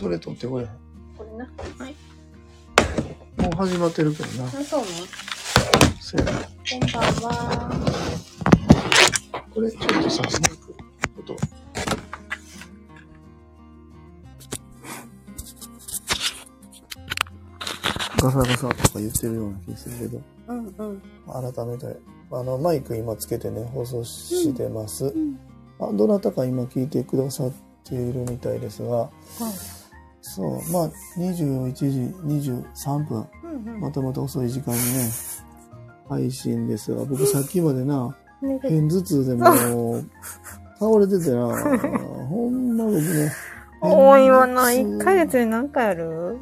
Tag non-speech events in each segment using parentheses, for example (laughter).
それ取ってこれ。これな。はい。もう始まってるけどな。あ、そうね。そうやな。こんばんは。これちょっとさ、マイク、ちょっと。ガサガサとか言ってるような気するけど、うんうん。改めて、あの、マイク今つけてね、放送してます。んあどなたか今聞いてくださっているみたいですが、はい。そう、まあ、21時23分、うんうん。またまた遅い時間にね、配信ですが、僕さっきまでな、(laughs) 片頭痛でもう、(laughs) 倒れててな、(laughs) ほんま僕ね。多いわな。片頭痛1ヶ月で何回ある？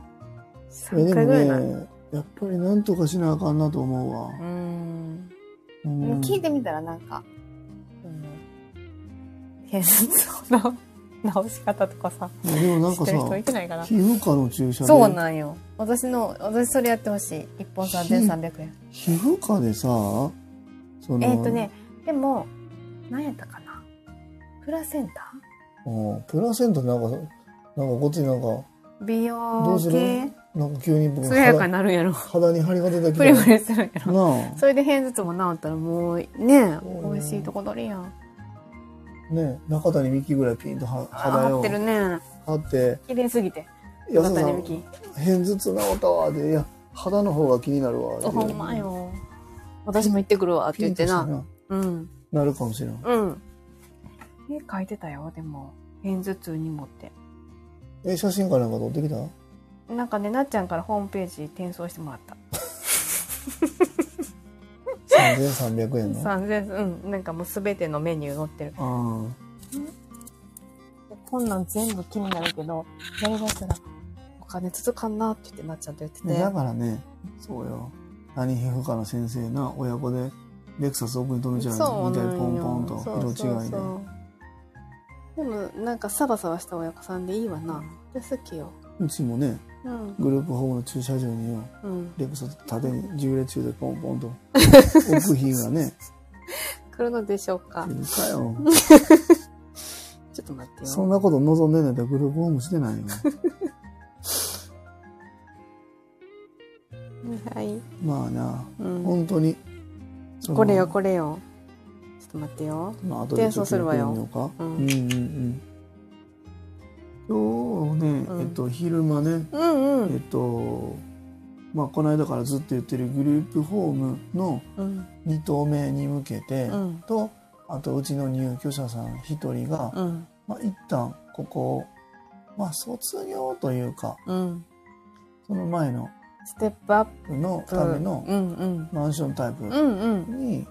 いや ?3 でも回ぐらいな。ね、やっぱりなんとかしなあかんなと思うわう。ん。うん聞いてみたらなんか、うん。片頭痛の直し方とかさ、でもなんかさ、皮膚科の注射で、そうなんよ。私の、私それやってほしい。1本3300円。皮膚科でさ、その、えっ、とね、でも、何やったかなプラセンタうん、プラセンタなんか、なんかこっちなんか、美ど容うする系？なんか急に僕つややか肌になるんやろ。肌に張りが出てきプリプた。リするんやろ。なそれで片頭痛も治ったらもうね、美味しいとこ取りやん。あ、ね中谷美紀ぐらいピンとは肌を合ってるね。張って、綺麗すぎて。中谷美紀。片頭痛治ったわで、いや、肌の方が気になるわ。ほんまよ。私も行ってくるわって言ってな。ピンとしてうん。なるかもしれん。うん。絵描いてたよ、でも。片頭痛にもって。え、写真かなんか撮ってきた？なんかね、なっちゃんからホームページ転送してもらった。(laughs) ?3300 円の？あ3000、うん。なんかもうすべてのメニュー載ってる。あ。こんなん全部気になるけど、やりだしたら、お金続かんなって言ってなっちゃんと言ってて。だからね、そうよ。何皮膚科の先生な、親子で、レクサス奥に止めちゃうみたいにポンポンと色違いで。でもなんかサバサバした親子さんでいいわな。で好きよ。うちもね、うん。グループホームの駐車場によ、うん。レクサス縦に重列中でポンポンと、奥比がね、(laughs) 来るのでしょうかい。るかよ。(laughs) ちょっと待ってよ。そんなこと望んでないとグループホームしてないよ。(laughs) はい。まあな、うん。本当に。これよ、これよ。ちょっと待ってよ。まあ、後でちょっとやってみようか。うんうんうんうん。今日ね、うんえっと、昼間ね、うんうえっと、まあ、この間からずっと言ってるグループホームのうん。2棟目に向けて、うん。と、あとうちの入居者さん1人が、うん。まあ、一旦ここ、まあ、卒業というか、うん。その前のステップアップのための。マンションタイプ。に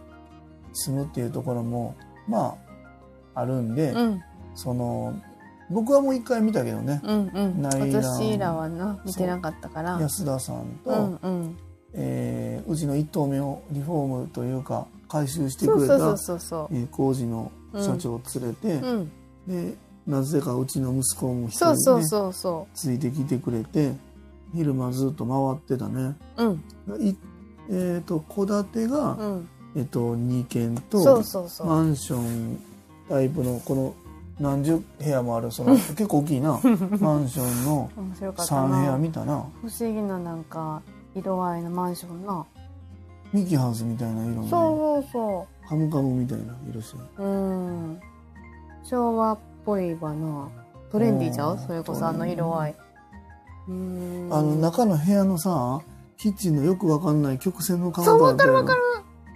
住むっていうところも、まあ、あるんで、うんその、僕はもう一回見たけどね、うんうん。私らはな、見てなかったから。安田さんと、うんうん。えーうちの一棟目をリフォームというか、改修してくれた工事の社長を連れて、う。うん。で、なぜかうちの息子も一人ね、そうそうそうそついてきてくれて、昼間ずっと回ってたね。う。うん。いえっ、と、戸建てが、うん。えっ、と、2軒と。マンションタイプの、この、何十部屋もある、その、結構大きいな、(laughs) マンションの面白かった3部屋な。見たな。不思議ななんか、色合いのマンションな。ミキハウスみたいな色のね、そうそうそカムカムみたいな色してる。う。うん。昭和っぽいわな。トレンディーちゃう？うんそれこそあの色合い。うん。あの、中の部屋のさ、キッチンのよくわかんない曲線のカウンタそう、ーわかるわかる。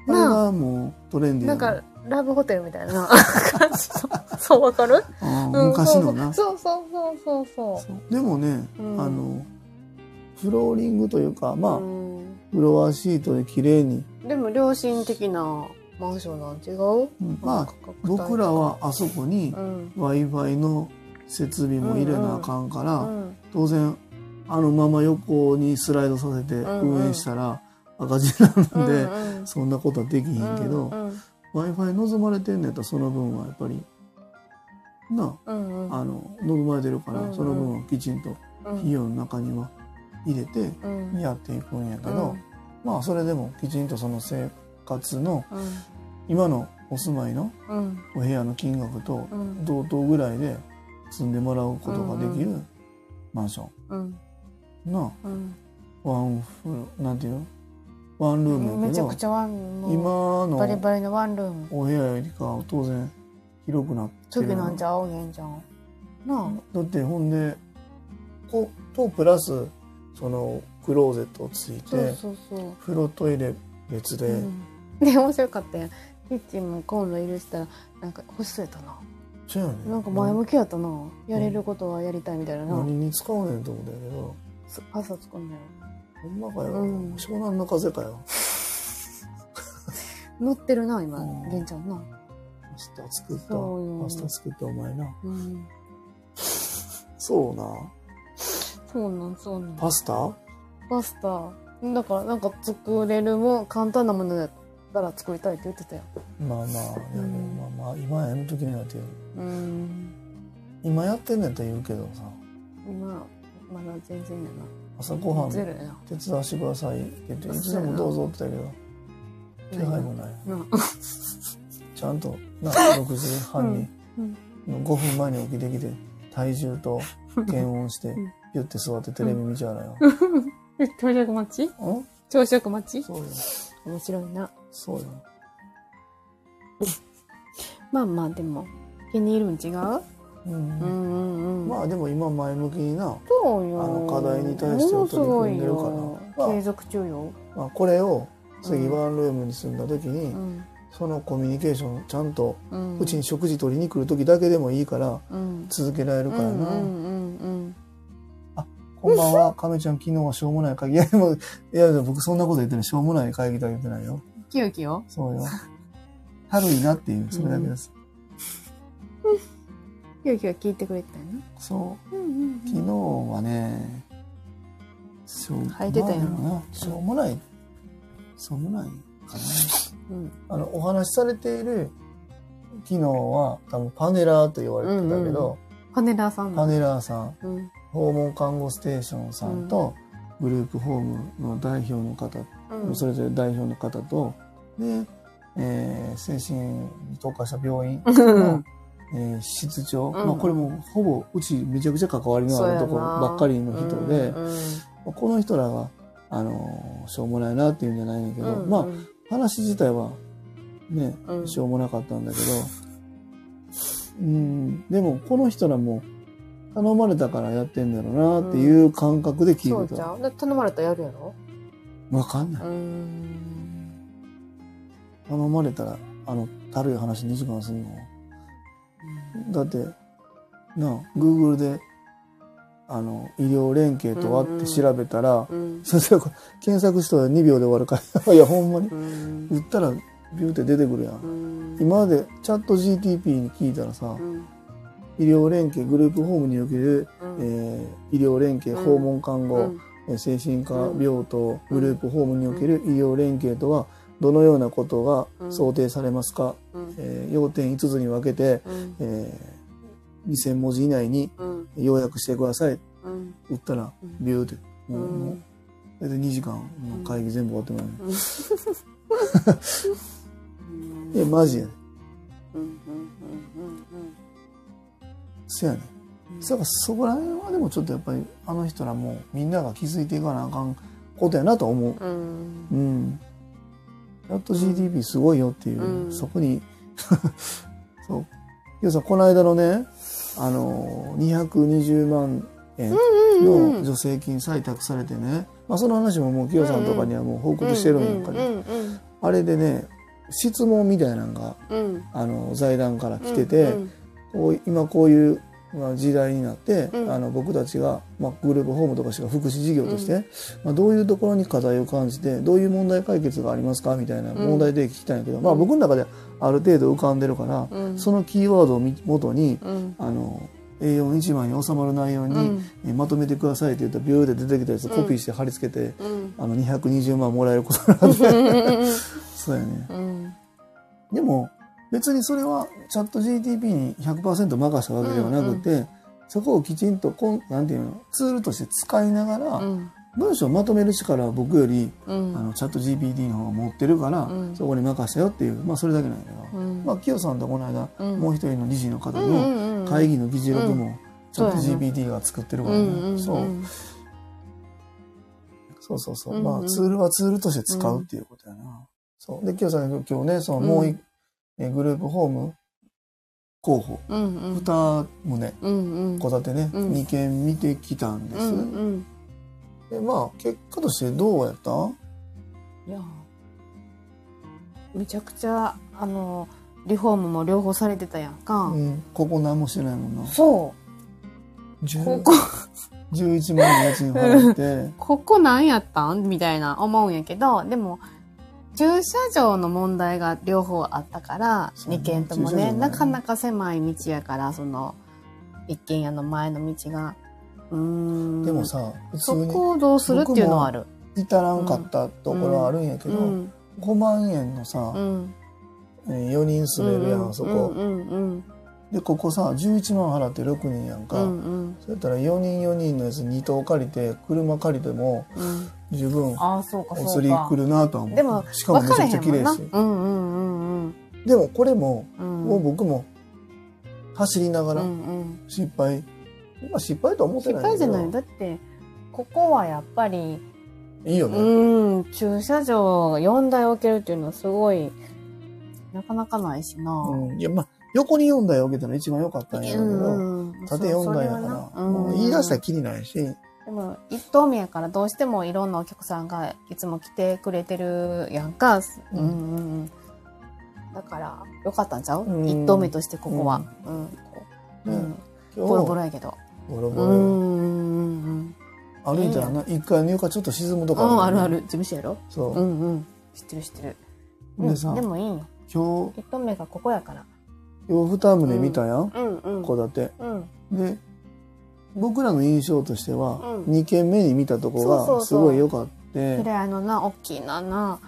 あれがもうトレンディーなんやか、ラブホテルみたいな。感じの。そう、わかる？昔のな。そうそうそうそうそう。そう。でもね、うん。あの、フローリングというか、まあ、うん。フロアシートで綺麗に、でも良心的なマンションなん違う？うん。まあ、僕らはあそこにうん。Wi-Fi の設備も入れなあかんから、うん当然、あのまま横にスライドさせてうんうん。運営したら赤字なんで、うんそんなことはできひんけど、うん Wi-Fi 望まれてんねやったらその分はやっぱり、なうんうん。あ、あの、望まれてるから、うんうん。その分はきちんとうん。費用の中には入れてうん。やっていくんやけど、まあそれでもきちんとその生活のうん。今のお住まいのうん。お部屋の金額とうん。同等ぐらいで住んでもらうことができるマンショうん。ン。なうん。あ、ワンフル、なんていうの？ワンルームめちゃく、ちゃワン、今バリのバリのワンルーム。お部屋よりかは当然広くなって次る。なんじゃ青げんじゃん。なだってほんで、ことプラス、そのクローゼットをついあ。そうて、そうそう。風呂トイレ別で、うんで、面白かったやん。キッチンもコンロ入れてたら、なんか欲しそうやったな。そうやねなんか前向きやったな。やれることはやりたいみたいなな。何に使うねんと思ったけど、す朝作んのよ。ほんまかよ、うん湘南の風かよ。(laughs) 乗ってるな、今うん、ちゃんな。パスタ作った。そうよパスタ作ったお前な。うん。そうな。そうなん、そうなん。パスタ？パスタ。だから、なんか作れるもん、簡単なものだったら作りたいって言ってたよ。まあまあ、いやうんまあまあ、今やる時になってる。うん。今やってんねんと言うけどさ、今、まだ全然や朝ごはな。ん。手伝わしてくださいって言って、いつでもどうぞって言ったけど、気配もない。な (laughs) ちゃんと、な、6時半に、うん5分前に起きてきて、体重と検温してうん、ピュって座ってテレビ見ちゃうのよ。え (laughs) 朝食待ち？うん？朝食待ち？そうよ。面白いな。そうよ。まあまあ、でも、気に入るん違う？うんうんうんうん。まあでも今前向きにな、そうよ。あの課題に対しては取り組んでるから。まあ継続中よ。まあ、これを次うん。ワンルームに住んだ時に、うん。そのコミュニケーションちゃんとうちに食事取りに来る時だけでもいいからうん。続けられるからな、こんばんは。亀ちゃん昨日はしょうもない会議。いやでもいや僕そんなこと言ってない。しょうもない会議とは言ってないよ。うん。キヨキヨそうよ。軽いなっていうそれだけです、キヨキヨ聞いてくれてたよね。そううんうん昨日はねしょう履いてたやんまあでもなしょうもないしょうもないかうん。あのお話しされている昨日は多分パネラーと言われてたけど、パネラーさんパネラーさんうん。訪問看護ステーションさんと、グループホームの代表の方、うん。それぞれ代表の方とで、えー精神に特化した病院の、えー室長、うんまあ、これもほぼうちめちゃくちゃ関わりのあるところばっかりの人で、うんうんこの人らが、あのーしょうもないなっていうんじゃないんだけど、うんまあ話自体はね、うんしょうもなかったんだけど、うん、でもこの人らも頼まれたからやってんだろうなっていう感覚で聞いてた。じゃん。で頼まれたらやるやろ？わかんない。うん。頼まれたら、あの、たるい話2時間するの？だって、なあ、Google で、あの、医療連携とはって調べたら、うん。そしたら検索したら2秒で終わるから、(laughs) いや、ほんまに。うん。打ったら、ビューって出てくるやん。うん。今までチャット GTP に聞いたらさ、うん。医療連携、グループホームにおける、うんえー医療連携、うん訪問看護、精神科うん病棟、グループホームにおける医療連携とは、どのようなことが想定されますか、うん。えー要点5つに分けて、うん。えー2000文字以内にうん。要約してください。うん。打ったら、うん。ビューって。うもう、もん。う大体2時間の会議全部終わってない、う。ん。(laughs) え、マジやね。うん。うん。うん。せやね。うん。だからそこら辺はでもちょっとやっぱりあの人らもみんなが気づいていかなあかんことやなと思う。うんうん。うん。やっと GDP すごいよっていう、うん。そこに、(laughs) そう。要さん、この間のね、あの、220万円の助成金採択されてね、まあその話ももう、清さんとかにはもう報告してるんやんかね。うんうんあれでね、質問みたいなのが、うん。うんあの、財団から来てて、うんこう今こういうまあ時代になって、うん。あの僕たちが、まあ、グループホームとかしか福祉事業として、まあ、どういうところに課題を感じてどういう問題解決がありますかみたいな問題提起聞きたいんやけど、まあ、僕の中である程度浮かんでるから、うん。そのキーワードをみ元にうん。あの A41 枚に収まる内容に、うまとめてくださいって言ったらビューって出てきたやつをコピーして貼り付けて、うん。あの220万もらえることになって、(laughs) そうやね。うん。でも別にそれはチャット GTP に100%任したわけではなくて、そこをきちんとこんなんていうのツールとして使いながら、うん。文章をまとめる力は僕より、うん。あのチャット GPT の方が持ってるから、うん。そこに任したよっていうまあそれだけなんやけど、うん。まあ清さんとこの間、うん。もう一人の理事の方うんうんうんの会議の議事録もちょっとそうやな GPT が作ってるからね、うんうんうん。そう。そうそうそう、うんうん。まあツールはツールとして使うっていうことやな、そう。で今日さん今日ねそのもう一、えグループホーム？候補。うんうん。2棟うんうん。戸建てね、うん。2軒見てきたんです、うんうん。でまあ結果としてどうやった？いやめちゃくちゃあのリフォームも両方されてたやんか、うん、ここ何もしてないもんな。そう。10ここ。11万円家賃払って。(laughs) ここなんやったん？みたいな思うんやけどでも駐車場の問題が両方あったからそうね2軒ともねね。なかなか狭い道やからその一軒家の前の道がうーんでもさ普通そにこをどうするっていうのはある。至らんかったところはあるんやけど、うん5万円のさ、うん。4人住めるやん、うんそこ、うんうんでここさ11万払って6人やんうか、んうん。そうやったら4人4人のやつ2棟借りて車借りてもうん。十分ああそうかおそうか。釣り来るなとは思う。でもしかもめちゃくちゃ綺麗し。分かれへんうんうんうん。でもこれも、うん。もう僕も走りながらうんうん。失敗、まあ失敗とは思ってない失敗じゃない。だってここはやっぱりいいよね、うん駐車場4台置けるっていうのはすごいなかなかないしな。うん。いやまあ横に4台置けたら一番良かったんやけど、うん縦4台やから、もう言い出したらきりないし、でも一棟目やからどうしてもいろんなお客さんがいつも来てくれてるやんか、うん。うんだからよかったんちゃう、うん。一棟目としてここは、うん。こうん。ボロボロやけど。うボロボロ。んうんうん歩いたらな一回入荷ちょっと沈むとかうんあるある。る事務所やろ？そう、うんうん。知ってる知ってる、うん、でもいいんよ。今日一棟目がここやから今日二棟見たやん？戸、建て。うん。で僕らの印象としては、うん。二軒目に見たとこがすごい良かって。平屋のな大きいなな。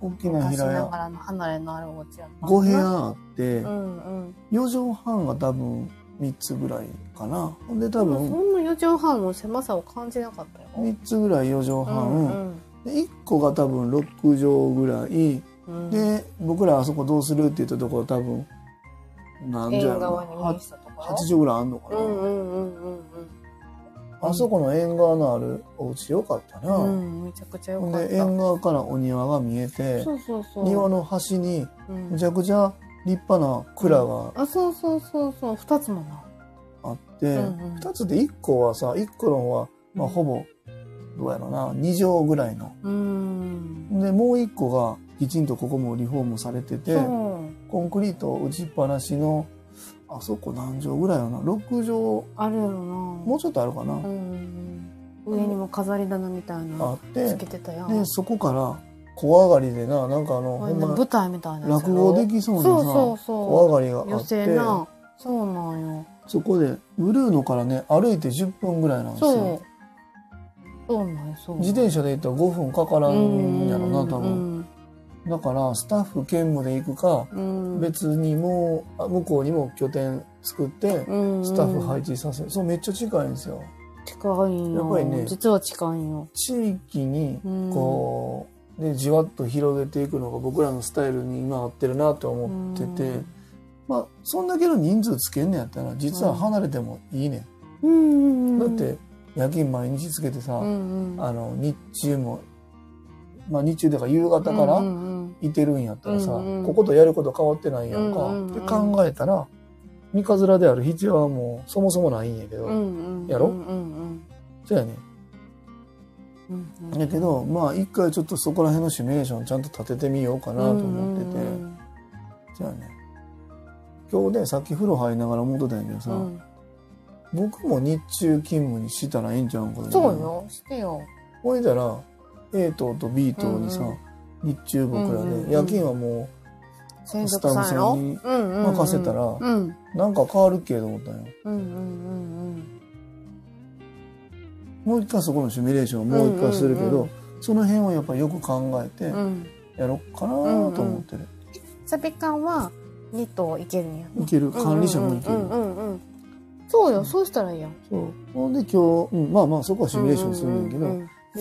大きな昔平屋。ながらの離れのあるお家やった5部屋あって、うんうん。4畳半が多分3つぐらいかな。ほんで多でもそ分んな4畳半の狭さを感じなかったよ。3つぐらい4畳半、うんで1個が多分6畳ぐらい。うん、で僕らあそこどうするって言ったところ多分何縁じゃろ側にな面したとこ8ろ畳ぐらいあんのかな、うんうんうんうんあそこの縁側のあるお家良かったな、うん、うん、めちゃくちゃ良ほんかった。で縁側からお庭が見えてそうそうそう。庭の端にうん。めちゃくちゃ立派な蔵があそうそうそうそう。2つもな。あって、うんうん。2つで1個はさ1個の方は、まあ、ほぼどうやろうな2畳ぐらいの。うん。でもう1個がきちんとここもリフォームされててコンクリート打ちっぱなしのあそこ何畳ぐらいやな？6畳あるよな。もうちょっとあるかな、うんうん上にも飾り棚みたいあなってつけてたやん。でそこから小上がりでななんかあのほんま舞台みたいな落ろ？語できそうなさそうそうそう。小上がりがあ余って。生な。そうなんよ。そこでブルーノからね歩いて10分ぐらいなんですそう。よそうなんよそう。自転車で行ったら5分かからんやろな多分分だからスタッフ兼務で行くかうん。別にもうあ向こうにも拠点作ってうん。スタッフ配置させそうめっちゃ近いんですよ。近いやっぱりね実は近いんよ。地域にうん。こうでじわっと広げていくのが僕らのスタイルに今合ってるなと思っててうん。まあそんだけの人数つけんねやったら実は離れてもいいね。うんうんうんん。だって夜勤毎日つけてさうんうん。あの日中もまあ日中だから夕方からいてるんやったらさ、うんうん。こことやること変わってないやんか、うんうんうん。って考えたら三日面である必要はもうそもそもないんやけど、うんうんうんやろ？うんうん。そうやねうん。うんやけどまあ一回ちょっとそこら辺のシミュレーションちゃんと立ててみようかなと思ってて、うんそうやね今日ねさっき風呂入りながら思ってたんやけどさ、うんうん。僕も日中勤務にしたらええんちゃうんかな。そうよ。してよ。ほいだら A 棟と B 棟にさ、日中僕らで、夜勤はも専属さんやろスタッフさんに任せたらなんか変わるっけと思ったんよ。もう一回そこのシミュレーションをもう一回するけど、その辺はやっぱりよく考えてやろっかなと思ってる、サビ缶は2頭いけるんや？いける。管理者もいける、そうよそうしたらいいやん。そう。ほんで今日、うんまあまあそこはシミュレーションするんだけど、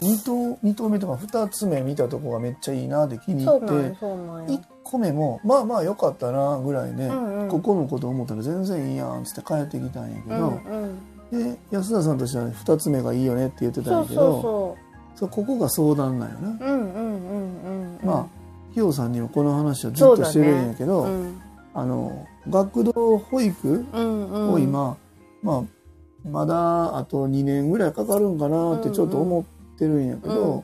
うんうんうん二棟二棟目とか二つ目見たとこがめっちゃいいなで気に入ってそうなんやそうなんや。一個目もまあまあ良かったなぐらいで、うんうん。ここのこと思ったら全然いいやんっつって帰ってきたんやけど、うんうん。で安田さんとしては2つ目がいいよねって言ってたんやけどそそうここが相談なんよな、ううんうんうんうん。まあひよさんにもこの話をずっとしてるんやけど、うん。あの学童保育うんうん。を今、まあまだあと2年ぐらいかかるんかなってちょっと思ってるんやけど、うん。うん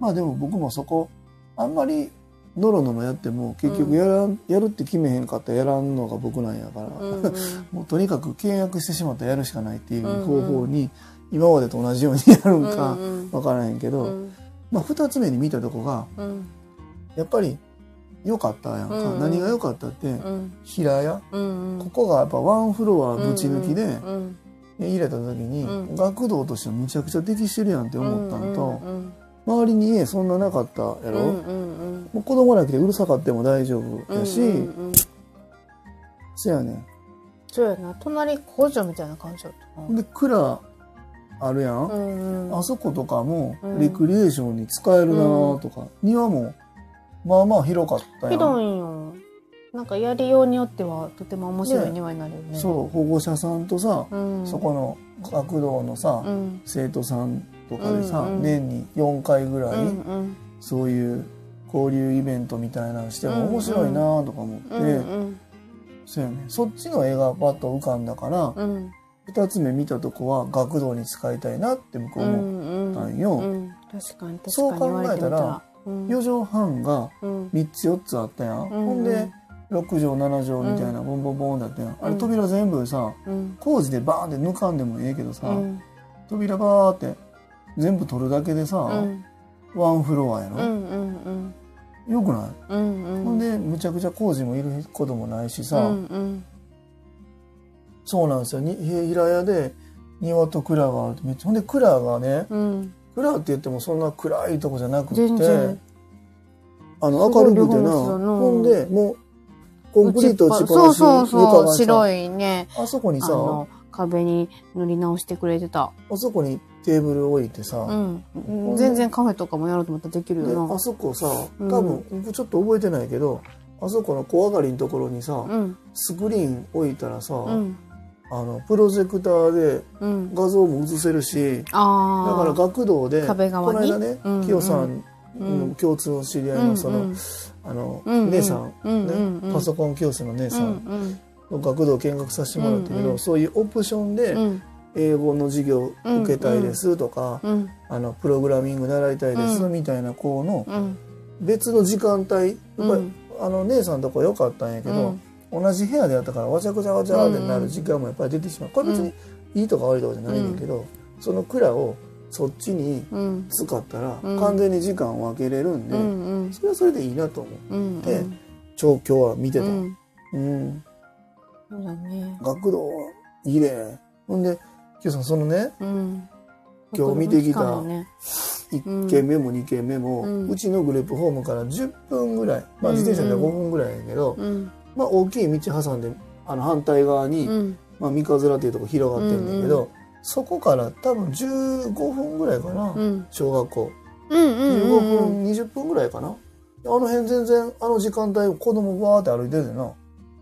まあでも僕もそこあんまりノロノロやっても結局やらん、やるって決めへんかったらやらんのが僕なんやから、うんうん。(laughs) もうとにかく契約してしまったらやるしかないっていううんうん。方法に今までと同じようにやるんかうんうん分からへんけど、うん。まあ2つ目に見たとこがうん。やっぱり良かったやんか、うん。うん何が良かったってうん。平屋。うんここがやっぱワンフロアぶち抜きでうん入れた時にうん。学童としてむちゃくちゃ適してるやんって思ったのとうん周りに家そんななかったやろ？うんうんうん。もう子供ら来てうるさかっても大丈夫うんやしうんうんそやねん。そうやな。隣工場みたいな感じだったな。で蔵あるやん。うんうん。あそことかもうん。レクリエーションに使えるなとか庭もまあまあ広かったやん。広いんよなんかやりようによってはとても面白い庭になるよね。そう保護者さんとさうん。そこの学童のさうん。生徒さんとかでさうんうん。年に4回ぐらいうんうん。そういう交流イベントみたいなのしても面白いなとか思って、うんうん。そうやね。そっちの絵がパッと浮かんだから、うん。二つ目見たとこは学童に使いたいなって僕う思んうんったんよ。うん。確かにそう確かに言われてみたら。考うん。4畳半がうん。3つ4つあったやん。ん。ほんで6畳7畳みたいなボンボンボンだったやん。あれ扉全部さうん。工事でバーンって抜かんでもええけどさ、うん。扉バーって全部取るだけでさ、うん。ワンフロアやろ、うんうんよくない、うんうん。ほんでむちゃくちゃ工事もいることもないしさ、うんうん。そうなんですよ。に平屋で庭と蔵があるほんで蔵がねうん。蔵って言ってもそんな暗いとこじゃなく全て然。あの明るくてな。ほんでもうコンクリート打ちっぱそうなしそうそう床がさ白いね。あそこにさ壁に塗り直してくれてた。あそこにテーブル置いてさ、うん。全然カフェとかもやろうと思ったらできるでよな。あそこさうん。多分、僕ちょっと覚えてないけどあそこの小上がりのところにさ、うん。スクリーン置いたらさ、うん。あのプロジェクターでうん。画像も映せるしだから学童で壁側に？この間ね、うん。うんキヨさんうん。の共通の知り合いのその、うんうんあの、姉さん、ね、パソコン教室の姉さうんん。の学童を見学させてもらったけど、そういうオプションでうん。英語の授業受けたいですとか、うんあのプログラミング習いたいですうん。みたいな子のうん。別の時間帯やっぱり、うん。あの姉さんとこ良かったんやけど、同じ部屋でやったからわちゃくちゃわちゃってなる時間もやっぱり出てしまう。これ別にいいとか悪いとかじゃないんだけど、その蔵をそっちにうん。使ったらうん。完全に時間を分けれるんで、うんうん。それはそれでいいなと思う。うんで超今日は見てた。ううん。んそうだね。学童いいね。ほんで、今日さんそのね、うん。今日見てきた子供の期間ね。1軒目も2軒目も、うん。うちのグループホームから10分ぐらい、まあうん自転車で5分ぐらいやけど、うん。まあ大きい道挟んで、あの反対側に、うん。まあ三日面っていうとこ広がってるんだけど、うんそこから多分15分ぐらいかな、うん。小学校。うんうん15うん。分、20分ぐらいかな。あの辺全然、あの時間帯子供バーって歩いてるな。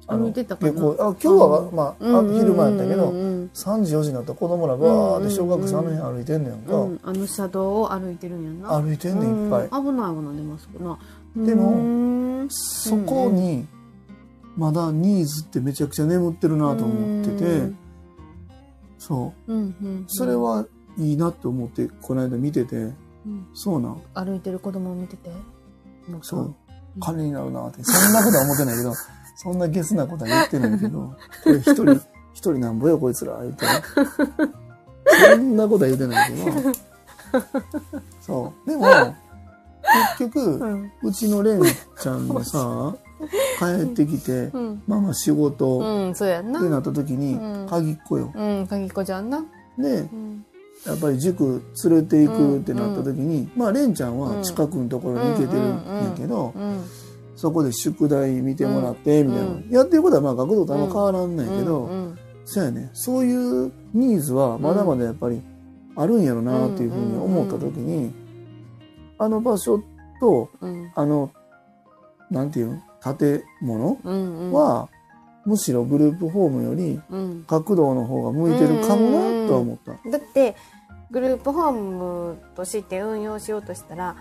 歩いてたかな。あ今日は、うん。まあ、あうんうん昼間やったけど、うんうん3時4時になったら子供らバーって小学生あの辺歩いてんねやんか、うんあの車道を歩いてるんやな。歩いてんねんいっぱい、うん危ない危ない出ますな。でもうん。そこにまだニーズってめちゃくちゃ眠ってるなと思ってて、うんそう。うんうんそれはいいなって思ってこの間見てて。うん。そうなん。歩いてる子供を見てて。そう。金になるなって。そんなことは思ってないけど (laughs) そんなゲスなことは言ってないけど一人 (laughs) 一人なんぼよこいつら言って。ねそんなことは言ってないけど。(laughs) そう。でも結局、うん。うちのレンちゃんがさ帰ってきて、うん。ママ仕事うんそうやんな。ってなった時にうん。鍵っ子よ。うん鍵子ちゃんな。でうん。やっぱり塾連れて行くってなった時に、まあレンちゃんは近くのところに行けてるんやけど、うんそこで宿題見てもらってみたいな、うんやってることはまあ学童とあんま変わらんないけど、うん。そうやね。そういうニーズはまだまだやっぱりあるんやろなっていうふうに思った時に、あの場所とうん。あのなんていうの？建物うんうんはむしろグループホームよりうん。学童の方が向いてるかもなとは思った。だって、グループホームとして運用しようとしたら、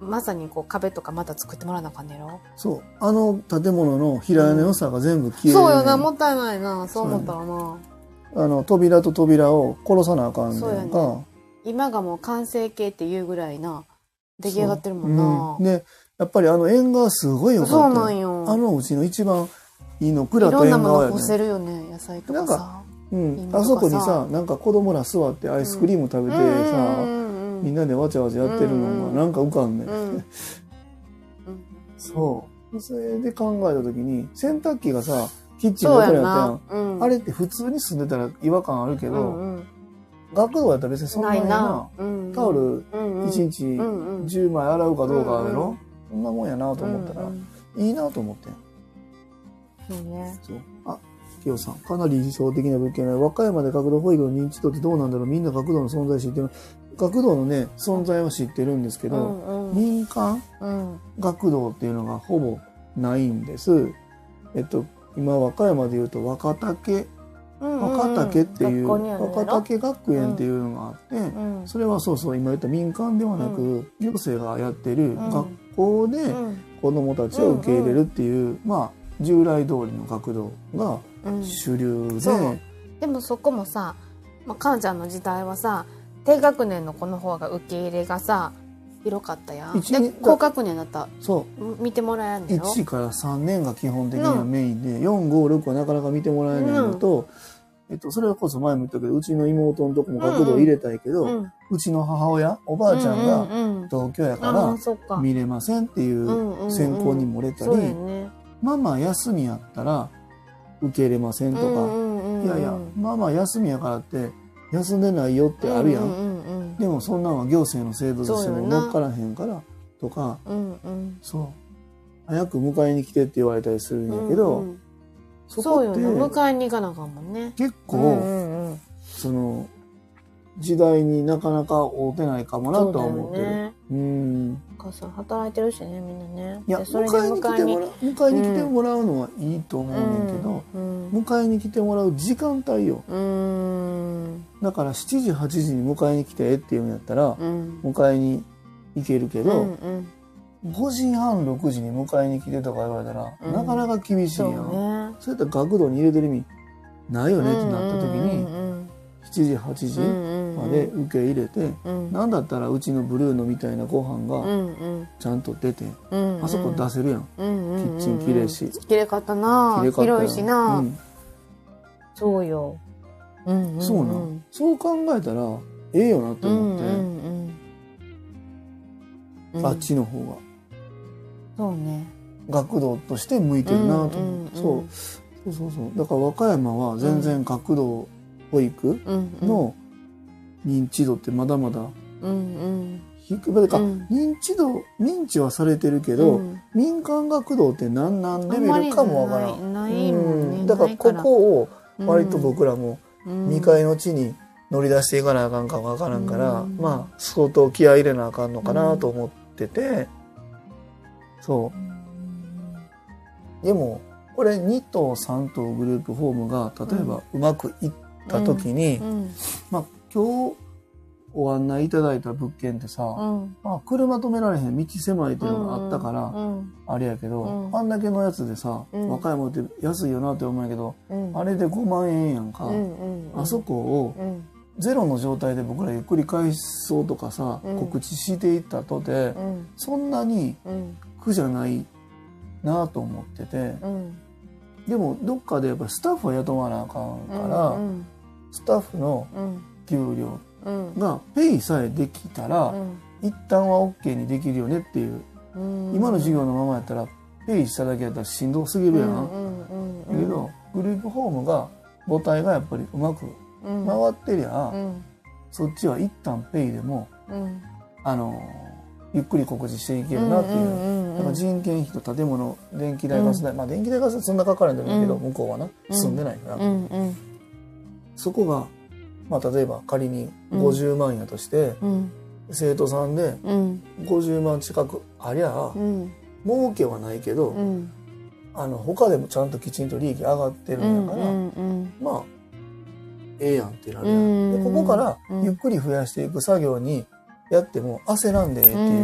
まさにこう壁とかまた作ってもらわなあかんねやろ？そう。あの建物の平屋の良さが全部消える、そうよな、もったいないな、そう思ったらな。あの、扉と扉を殺さなあかんねんか。今がもう完成形っていうぐらいな、出来上がってるもんなうん。で、やっぱりあの縁側すごい良かったそうよなんよ。あのうちの一番いいの、い蔵とろんなも縁側やねの干せるよね、野菜とかさ。うんあそこにささ、なんか子供ら座ってアイスクリーム食べてさ、みんな、なでわちゃわちゃやってるのがなんか浮かんねん。うんそう。それで考えた時に、洗濯機がさ、キッチンの横にあったやん。な。うんあれって普通に住んでたら違和感あるけど、うんうん学童やったら別にそんなになないな。うんタオルうんうん1日うんうん10枚洗うかどうかやうんうろ？んそんなもんやなと思ったらうん、いいなと思ってん。そうね。そう。あ、きよさん。かなり理想的な物件で、和歌山で学童保育の認知度ってどうなんだろうみんな学童の存在知ってる。学童のね、存在は知ってるんですけうど、んうん民間うん学童っていうのがほぼないんです。えっと、今和歌山で言うと若竹、若竹っていう、若竹学園っていうのがあって、うんそれはそうそう、今言った民間ではなく、行政がやってるん学校でうん。子供たちを受け入れるっていう、まあ、従来通りの学童がうん。主流で、そう。でもそこもさ、まあ、かんちゃんの時代はさ低学年の子の方が受け入れがさ広かったやん。一で高学年だった。らそう。見てもらえんの？よ1から3年が基本的にはメインで、456はなかなか見てもらえないのと、えっと、それこそ前も言ったけどうちの妹のとこも学童入れたいけど、ううんちの母親おばあちゃんがうんうん同居やかあら見れませんっていう選考に漏れたり、ママ休みやったら受け入れませんとか、いやいやママ休みやからって休んでないよってあるやん,、うんうんでもそんなんは行政の制度としても乗っからへんからとか。うんうん。そう。早く迎えに来てって言われたりするんやけど、うんうんそそうよこってね迎えに行かなあかんもんね。結構、うんうんうん。その時代になかなか合うてないかもなとは思ってる。そうね。うん。お母さん働いてるしねみんなね。いや迎えに来てもらう迎えに。来てもらうのはいいと思うねんけど、うん。迎えに来てもらう時間帯よ。うん。だから7時8時に迎えに来てっていうんやったらうん。迎えに行けるけうど、んうん5時半6時に迎えに来てとか言われたら、うん。なかなか厳しいやん。ね。そうやったら学童に入れてる意味ないよねってなった時にうん7時8時まで受け入れて、うん。なんだったらうちのブルーノみたいなご飯うがんうん。ちゃんと出て、うんあそこ出せるやん、うんうんうんキッチン綺麗し。綺麗かったな。広いしな、うん。そうよ、うんうん、そうなん、そう考えたらええよなって思って、うんうん。うん、あっちの方がそうね。学童として向いてるなと思って、うそう。そうそうそう。だから和歌山は全然学童保育の認知度ってまだまだうんうん。低いだからうん。認知度認知はされてるけど、うん。民間学童って何なんレベルかもわからん。ないないもんね。うん。だからここを割と僕らもうん。未開の地に乗り出していかなあかんかわからんから、うん。まあ相当気合い入れなあかんのかなと思ってて、そう。んうでもこれ2棟3棟グループホームが例えばうまくいった時に、うん。まあ今日お案内いただいた物件ってさ、うん。まあ、車止められへん道狭いっていうのがあったから、うん。あれやけど、うん。あんだけのやつでさ、うん。和歌山って安いよなって思うんやけど、うん。あれで5万円やんか、うんうん。あそこをうんゼロの状態で僕らゆっくり返そうとかさ、うん。告知していったとて、うん。そんなにうん。苦じゃないなと思ってて、うん。でもどっかでやっぱスタッフは雇わなあかんから、うんスタッフのうん。給料うん。がペイさえできたら、一旦は OK にできるよねっていう、うん。今の授業のままやったらペイしただけやったらしんどすぎるやん、うんだけどグループホームが母体がやっぱりうまくうん回ってりゃ、うん。そっちは一旦ペイでもうん。あのゆっくり告知していけるなっていう,、人件費と建物電気代ガス代、まあ電気代ガス代そんなかからんでもいいけど、うん。向こうはなうん住んでないから、うんうんそこが、まあ、例えば仮に50万やとして、うん。生徒さんでうん。50万近くありゃ、うん。儲けはないけど、うん。あの他でもちゃんときちんと利益上がってるんやから、うん。まあええやんってなるやん、うん。でここからうん。ゆっくり増やしていく作業にやっても焦らんでええってい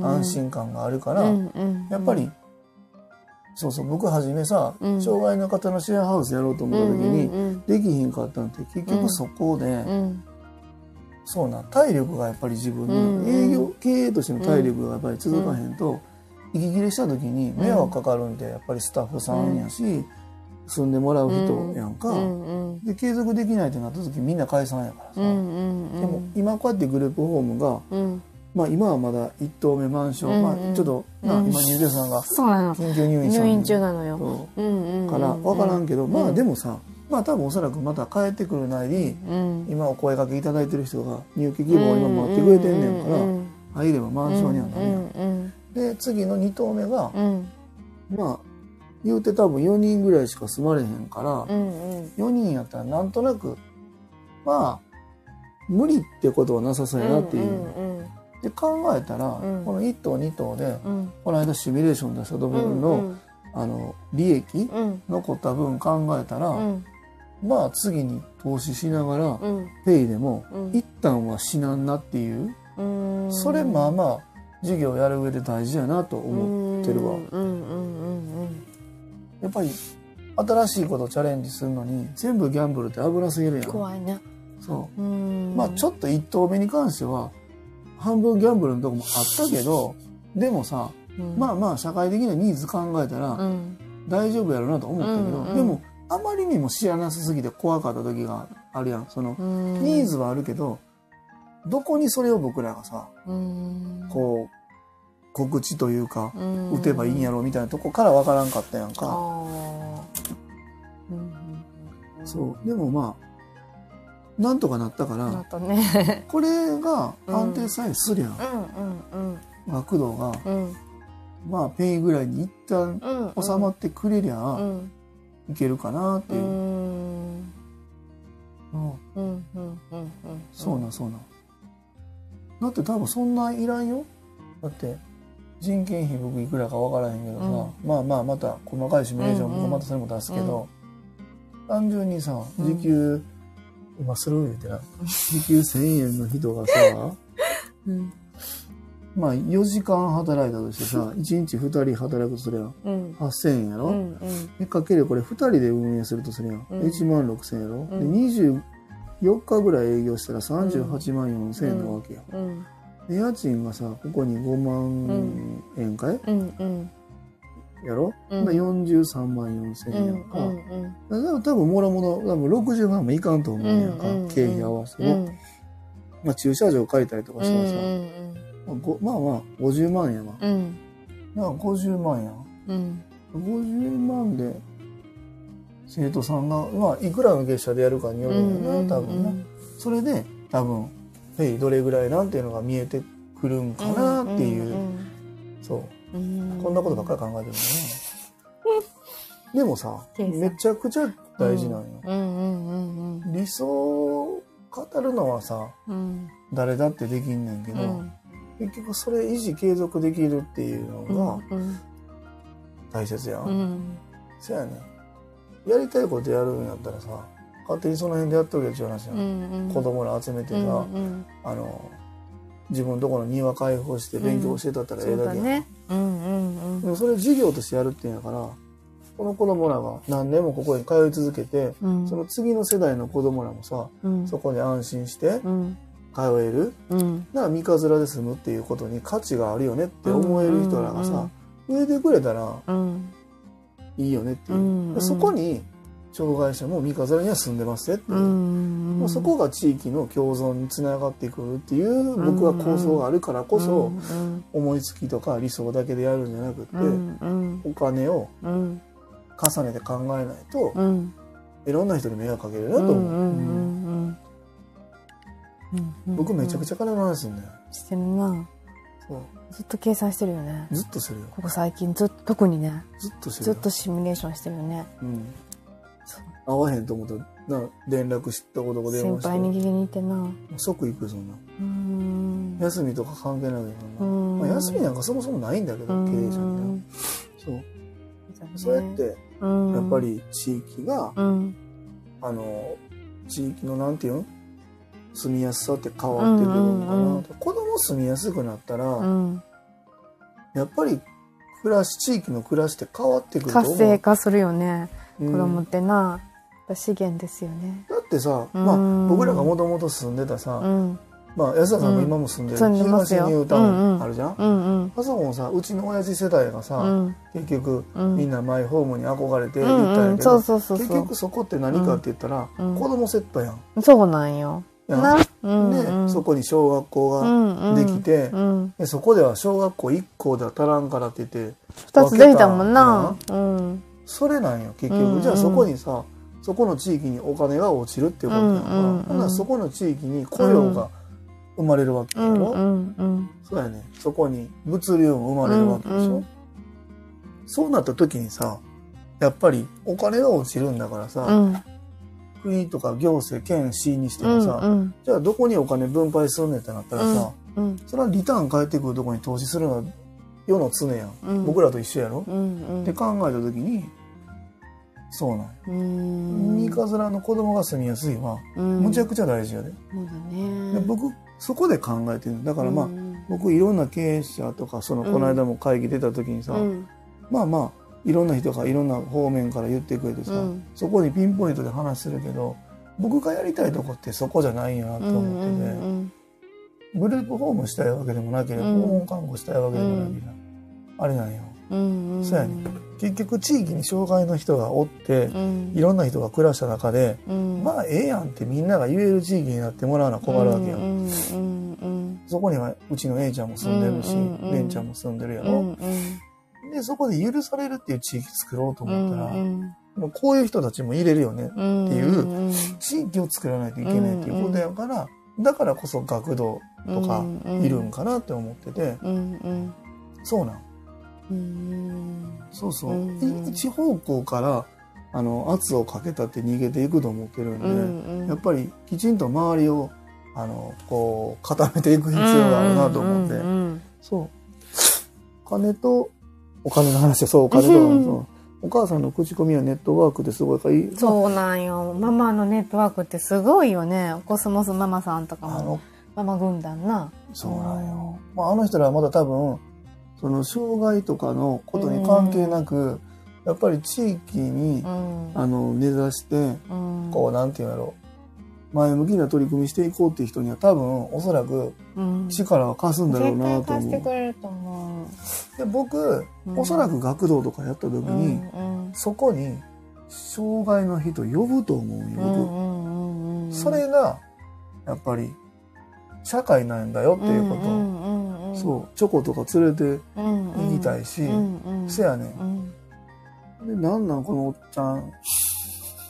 う安心感があるから、やっぱりそうそう僕はじめさ、うん。障害の方のシェアハウスやろうと思った時に、できひんかったんって結局そこで、そうなん体力がやっぱり自分の、うん営業経営としての体力がやっぱり続かへんと、息切れした時に迷惑かかるんでやっぱりスタッフさんやし、住んでもらう人やんか、で継続できないってなった時みんな解散やからさ、でも今こうやってグループホームが、まあ今はまだ一棟目マンション、うんまあちょっとな、うん。今入居さんがそうなの。緊急入院入院中なのよ。そう。うんうんから分からんけど、まあでももさまあ多分おそらくまた帰ってくるなり、うん。今お声掛けいただいてる人が入居希望を今待ってくれてんねんから、入ればマンションにはなるやん。うんで次の2棟目が、うん。まあ言うて多分4人ぐらいしか住まれへんから、うんうん。4人やったらなんとなくまあ無理ってことはなさそうやなっていう。うんで考えたら、うん。この1棟2棟でうん。この間シミュレーション出した部分の,、うんあの利益うん。残った分考えたら、うん。まあ次に投資しながら、うん。ペイでもうん。一旦は死なんなっていう、うん。それまあまあ授業やる上で大事やなと思ってるわ。うんうんうんやっぱり新しいことチャレンジするのに全部ギャンブルって危なすぎるやん。怖いね。そう。うん。まあちょっと一投目に関しては半分ギャンブルのとこもあったけどでもさまあまあ社会的なニーズ考えたらうん。大丈夫やろうなと思ったけど、うんうんでもあまりにも知らなさすぎて怖かった時があるやん。そのうん。ニーズはあるけどどこにそれを僕らがさうん。こう告知というかうん。打てばいいんやろうみたいなとこからわからんかったやんあか。ー。うんそう。でもまあなんとかなったからね。これが安定さえすりゃ、学童がうん。まあペイぐらいに一旦うん収まってくれりゃうん。いけるかなってう。いう、ん。うんうんうんうんそうなんそうな。んだって多分そんないらんよ。だって人件費僕いくらか分からへんけどさ、まあまあまた細かいシミュレーションうんうん僕またそれも出すけど、単純にさ時給、今する言うてな。時給1000円の人がさ (laughs) うん。まあ4時間働いたとしてさ (laughs) 1日2人働くとすりゃうん。8000円やろ、うんうん。でかけるこれ2人で運営するとするやん、うん。1万6000円やろ、うん。で24日ぐらい営業したら38万4000円なわけよ、うんで家賃がさここに5万円かい、うんうん。やろ、うん。まあ43万4000円やんか、うんうんだから多分もろもろ多分60万もいかんと思うやんか、うんうん経費合わせても、うん。まあ駐車場借りたりとかしたらさ、うんまあごまあまあ50万やわ、うん。なんか50万やん。うん。50万で生徒さんが、まあ、いくらの月謝でやるかによるんやな、多分な。それで、多分、どれぐらいなんていうのが見えてくるんかなっていう、そう。うん。こんなことばっかり考えてるんだね。でもさ、めちゃくちゃ大事なんよ。理想を語るのはさ、うん。誰だってできんねんけど、うん。結局それ維持継続できるっていうのがうん大切やん。うん。そやねん。やりたいことやるんやったらさ、勝手にその辺でやっとけっていう話やん。うん。子供ら集めてさ、うんあの、自分のところの庭開放して勉強教えたったらええだけやん。だね。うんうんでもそれ授業としてやるっていうんやから、この子供らが何年もここに通い続けて、うん。その次の世代の子供らもさ、うん。そこに安心してうん。通える。うん。なら三日面で済むっていうことに価値があるよねって思える人らがさ、植えてくれたらうん。いいよねっていう。そこに障害者も三日面には住んでますねってもうそこが地域の共存につながってくるっていう僕は構想があるからこそうん思いつきとか理想だけでやるんじゃなくってお金をうん。重ねて考えないとうん。いろんな人に迷惑かけるなと思う、僕めちゃくちゃゃ金の話すんだよ。してるな。そう。ずっと計算してるよね。ずっとするよ。ここ最近ずっと特にね。ずっとするよ。ずっとシミュレーションしてるよね。うん、会わへんと思った。らな連絡したことが電先話して。輩に聞きに行ってな。即行くよそんな。うん。休みとか関係ないけどうな、ん。まあ、休みなんかそもそもないんだけど経営者には。そう。そうやってうん。やっぱり地域が、うん。あの地域のなんていうん住みやすさって変わってくるのかな、うんうんうん。子供住みやすくなったら、うん。やっぱり暮らし地域の暮らしって変わってくると思う。活性化するよね。うん。子供ってな資源ですよね。だってさ、うん。まあ、僕らがもともと住んでたさ、うん。まあ、安田さんも今も住んでる、東ニュータウンあるじゃん、うんうん。あそこもさうちの親父世代がさ、うん。結局、うん。みんなマイホームに憧れてう行ったんやけど、んうんそうそうそう。結局そこって何かって言ったら、うん。子供セットやん。そうなんよ。やうんで、うんそこに小学校がうんうん。できて、うん。でそこでは小学校1校では足らんからって言って二つできたもんな。うん。それなんよ結局、うんうん。じゃあそこにさそこの地域にお金が落ちるっていうことか、うんうんうんそこの地域に雇用が生まれるわけやろ、うんうんうんそうやね。そこに物流も生まれるわけでしょ、うんうんそうなった時にさやっぱりお金が落ちるんだからさ、うん。国とか行政県市にしてうんもさ、うんじゃあどこにお金分配すんねんってなったらさ、うん。それはリターン返ってくるとこに投資するのは世の常やん、うん。僕らと一緒やろ、うんうん。って考えた時にそうなんよ。うん。三日面の子供が住みやすいはうん。むちゃくちゃ大事やで,、そうだでね僕そこで考えてるだからまあ、うん。僕いろんな経営者とかそのうん。この間も会議出た時にさ、うん。まあまあいろんな人がいろんな方面から言ってくれてさ、うん。そこにピンポイントで話するけど僕がやりたいとこってそこじゃないんやなと思ってて、うんグループホームしたいわけでもなければ、うん。訪問看護したいわけでもないけど、あれなんよ。うんうんそうやね結局地域に障害の人がおってうん。いろんな人が暮らした中で、うん。まあええやんってみんなが言える地域になってもらうのは困るわけよ、うんうんうん。そこにはうちの A ちゃんも住んでるし、うんうんちゃんも住んでるやろ、うんでそこで許されるっていう地域作ろうと思ったら、うんもうこういう人たちも入れるよねうんっていう地域を作らないといけないっていうことやから、だからこそ学童とかいるんかなって思ってて、うんうん。そうなんうんそうそう、うん一方向からあの圧をかけたって逃げていくと思ってるんで、うんうん。やっぱりきちんと周りをあのこう固めていく必要があるなと思って、うんうんそう。金とお金の話はそうお金とお母さんの口コミはネットワークですごいからいい。そうなんよ。ママのネットワークってすごいよね。コスモスママさんとかも。ママ軍団な。そうなんよ、まあ、あの人らはまだ多分その障害とかのことに関係なく、やっぱり地域に、うん。あの根ざしてうん。こうなんていうんやろ前向きな取り組みしていこうっていう人には多分おそらくうん。力は貸すんだろうなと思くれると思う。う。で僕、うん。おそらく学童とかやった時に、うんそこに障害の人呼ぶと思うよ、僕。それがやっぱり社会なんだよっていうこと、そうチョコとか連れて行きたいし、せやねうん。んでなんなんこのおっちゃん。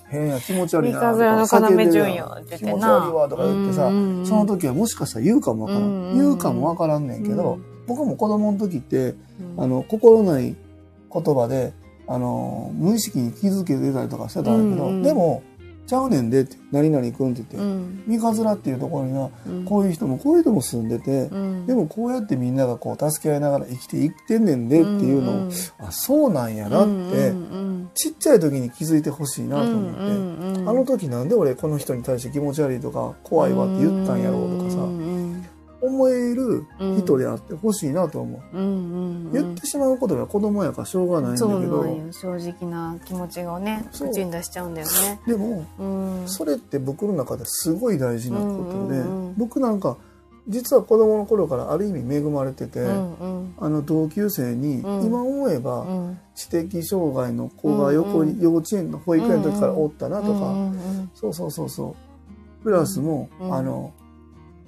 変や気持ち悪いな三日面の叫んでるやん。気持ち悪いわとか言ってさ、うんうんうん。その時はもしかしたら言うかもわからん、うんうん言うかもわからんねんけど、うん。僕も子供の時ってうん。あの心ない言葉であの無意識に気づけてたりとかしてたんだけど、うんうん。でもちゃうねんでって何々くんって言って、うん。三日面っていうところにはうん。こういう人もこういう人も住んでて、うん。でもこうやってみんながこう助け合いながら生きていってんねんでっていうのを、うんうんあそうなんやなって、うんうんちっちゃい時に気づいてほしいなと思って、うんうんうんあの時なんで俺この人に対して気持ち悪いとか怖いわって言ったんやろうとかさ、うんうん思える人であってほしいなと思う、うんうん言ってしまうことが子供やからしょうがないんだけそうど、正直な気持ちをね口に出しちゃうんだよね。でもうん。それって僕の中ですごい大事なことで、うんうんうん。僕なんか実は子供の頃からある意味恵まれてて、うんうん。あの同級生に、うん。今思えば、うん。知的障害の子が横に、幼稚園の保育園の時からおったなとか、うんうんそうそうそうそう。クラスも、うん。あの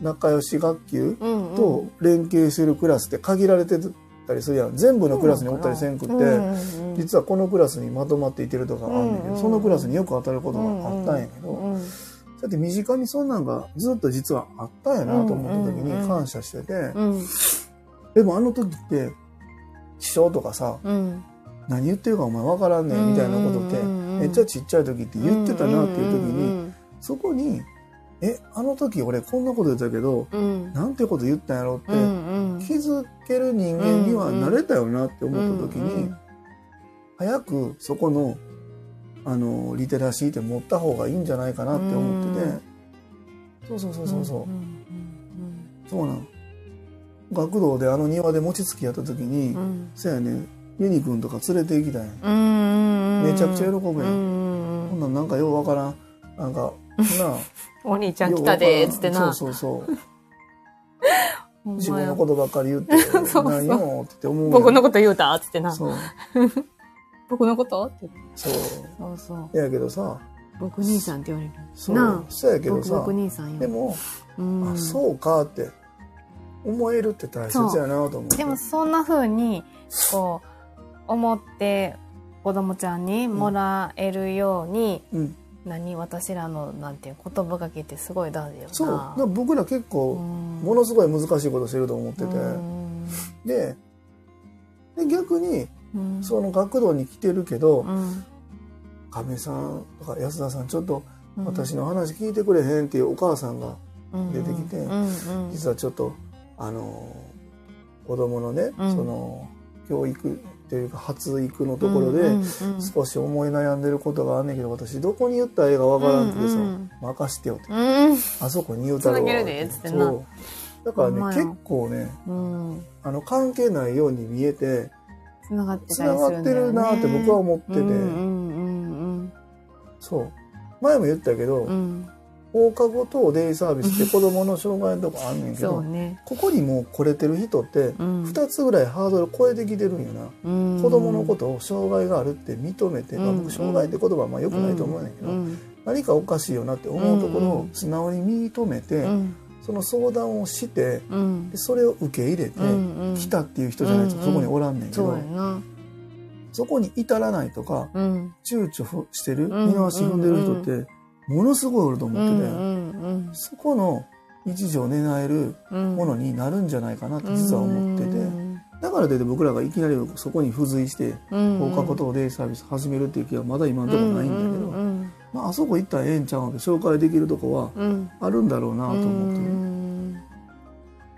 仲良し学級と連携してるクラスって限られてたりするやん。全部のクラスにおったりせんくって、うんうんうん実はこのクラスにまとまっていてるとかあんねんけど、うんうんそのクラスによく当たることがあったんやけど、うんだって身近にそんなんがずっと実はあったんやなと思った時に感謝してて、うん。でもあの時って気象とかさうん。何言ってるかお前分からんねんみたいなことってめっちゃちっちゃい時って言ってたなっていう時にそこに「えあの時俺こんなこと言ったけどうん。なんてこと言ったんやろ」ってうんうん。気づける人間にはなれたよなって思った時に早くそこのあのリテラシーって持った方がいいんじゃないかなって思ってて、そうそうそうそうそう、んんそうなん。学童であの庭で餅つきやった時に、うん。うんそやね。ユニくんとか連れて行きたいん。うんうんうんめちゃくちゃ喜ぶやん、うんうんほんなんなんかようわからん。なんかなあ (laughs) お兄ちゃん来たでーっつってな。そうそうそう。(laughs) 自分のことばっかり言って (laughs) 何よって思う僕のこと言うた？っつってな。そう。(laughs) 僕のこと？って。そう。そうそう。やけどさ。僕兄さんって言われる。そう。そうやけどさ。僕僕兄さんよ。でも、うん。あそうかって思えるって大切やなと思って。でもそんな風にこう思って子供ちゃんにもらえるように、うん何私らのなんていう言葉かけってすごい大事よな。そう。ら僕ら結構うん。ものすごい難しいことしてると思ってて、うん。でで逆にうん。その学童に来てるけどうん。亀さんとか安田さんちょっとうん。私の話聞いてくれへんっていうお母さんが出てきてうん。うん。実はちょっとあの子供のね、うん。その教育というか発育のところで少し思い悩んでることがあんねんけど私どこに言ったらええかわからんってさ、任してよってうん。あそこに言うたらつなげるでってな。そうだからね結構ねうん。あの関係ないように見えてつながってるなって僕は思ってて、そう。前も言ったけど、放課後等デイサービスって子供の障害のとこあんねんけど、ね。ここにもう来れてる人ってうん。2つぐらいハードル超えてきてるんよな、うん。子供のことを障害があるって認めて、まあうん僕障害って言葉はまあ良くないと思うねんけど、うん。何かおかしいよなって思うところを素直に認めて、うん。その相談をしてそれを受け入れて、来たっていう人じゃないとそこにおらんねんけど、そこに至らないとかうん。躊躇してるうん見回し踏んでる人ってものすごいおると思ってて、うんうんそこの日常を狙えるうんものになるんじゃないかなって実は思ってて、うんだからといって僕らがいきなりそこに付随してうん。放課後等デイサービス始めるっていう気はまだ今のところないんだけど、うんまあ、あそこ行ったらええんちゃうんって紹介できるとこはうん。あるんだろうなと思って、うん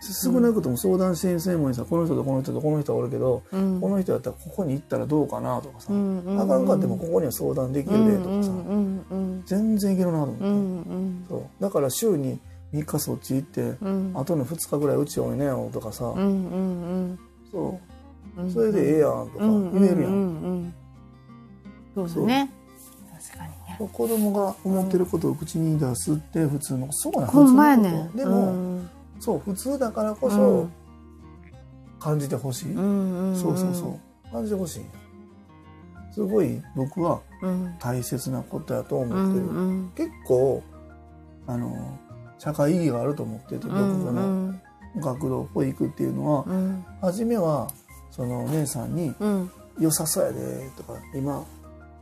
少なくとも相談支援専門にさこの人とこの人とこの人はおるけど、うん。この人やったらここに行ったらどうかなとかさ、うんうんあかんかってもここには相談できるでとかさ、うんうん全然いけるなと思って、うんうん。そう。だから週に3日そっち行って、うん。あとの2日ぐらいうちおいねよとかさ、うんうんそう。うんそれでええやんとかうん言えるやん、うん。うん。そうですね。確かにね。子供が思ってることを口に出すって普通のそうなんほんまや普通ねんのこと。でも、うんそう普通だからこうそん。感じてほしい、うんうんそうそうそう。感じてほしい。すごい僕はうん。大切なことやと思うってる、ん結構あの社会意義があると思ってて僕うん。この学童保育っていうのはうん。初めはそのお姉さんにうん「良さそうやで」とか「今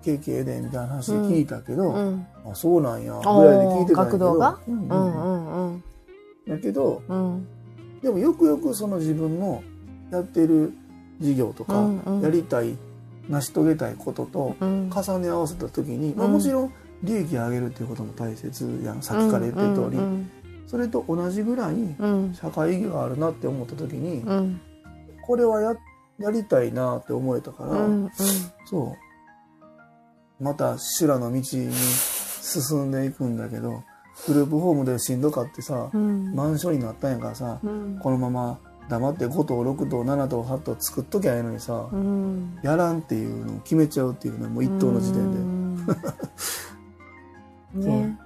ケーキええで」みたいな話で聞いたけど、うん。あそうなんやぐらいで聞いてたんやけどだけどうん。でもよくよくその自分のやってる事業とか、うんうん。やりたい成し遂げたいこととうん。重ね合わせた時に、まあ、うん。もちろん利益を上げるっていうことも大切やんさっきから言ってる通り、うんそれと同じぐらいうん。社会意義があるなって思った時に、うん。これはややりたいなって思えたから、うん。そう。また修羅の道に進んでいくんだけどグループホームでしんどかってさ、うん。マンションになったんやからさ、うん。このまま黙って5棟6棟7棟8棟作っときゃええのにさ、うん。やらんっていうのを決めちゃうっていうねもう1棟の時点で。点 (laughs) ね。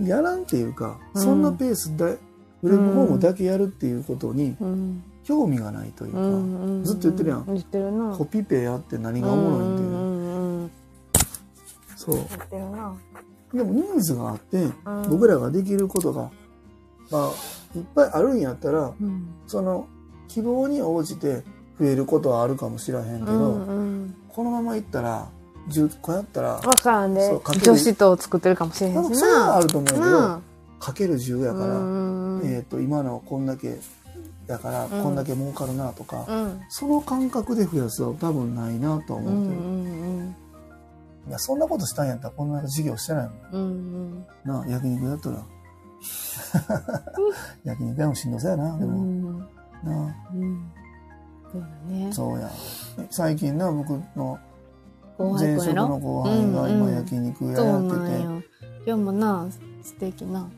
やらんっていうか、うん。そんなペースでグループホームだけやるっていうことにうん。興味がないというか、うんずっと言ってるやん。言ってるな。コピペやって何がおもろいんだよ、うんうんうんそう。言ってるなでもニーズがあって、ん。僕らができることがまあいっぱいあるんやったらうん。その希望に応じて増えることはあるかもしれへんけど、うんうん。このままいったら10個やったらわからんでそうかける女子と作ってるかもしれへんし多分それはなあると思うけど、なかける10やあから、うんえー、と今のこんだけだからうん。こんだけ儲かるなとか、うん。その感覚で増やすは多分ないなと思ってる、うんいやそんなことしたんやったらこんな事業してないもん。うんうん。なあ焼肉やったら (laughs) 焼肉屋もしんどそうやなでうも、ん。なうん。そうだねあそうや。最近な僕の前職の後輩が今焼肉屋やってて、なんよ。今日もな素敵な。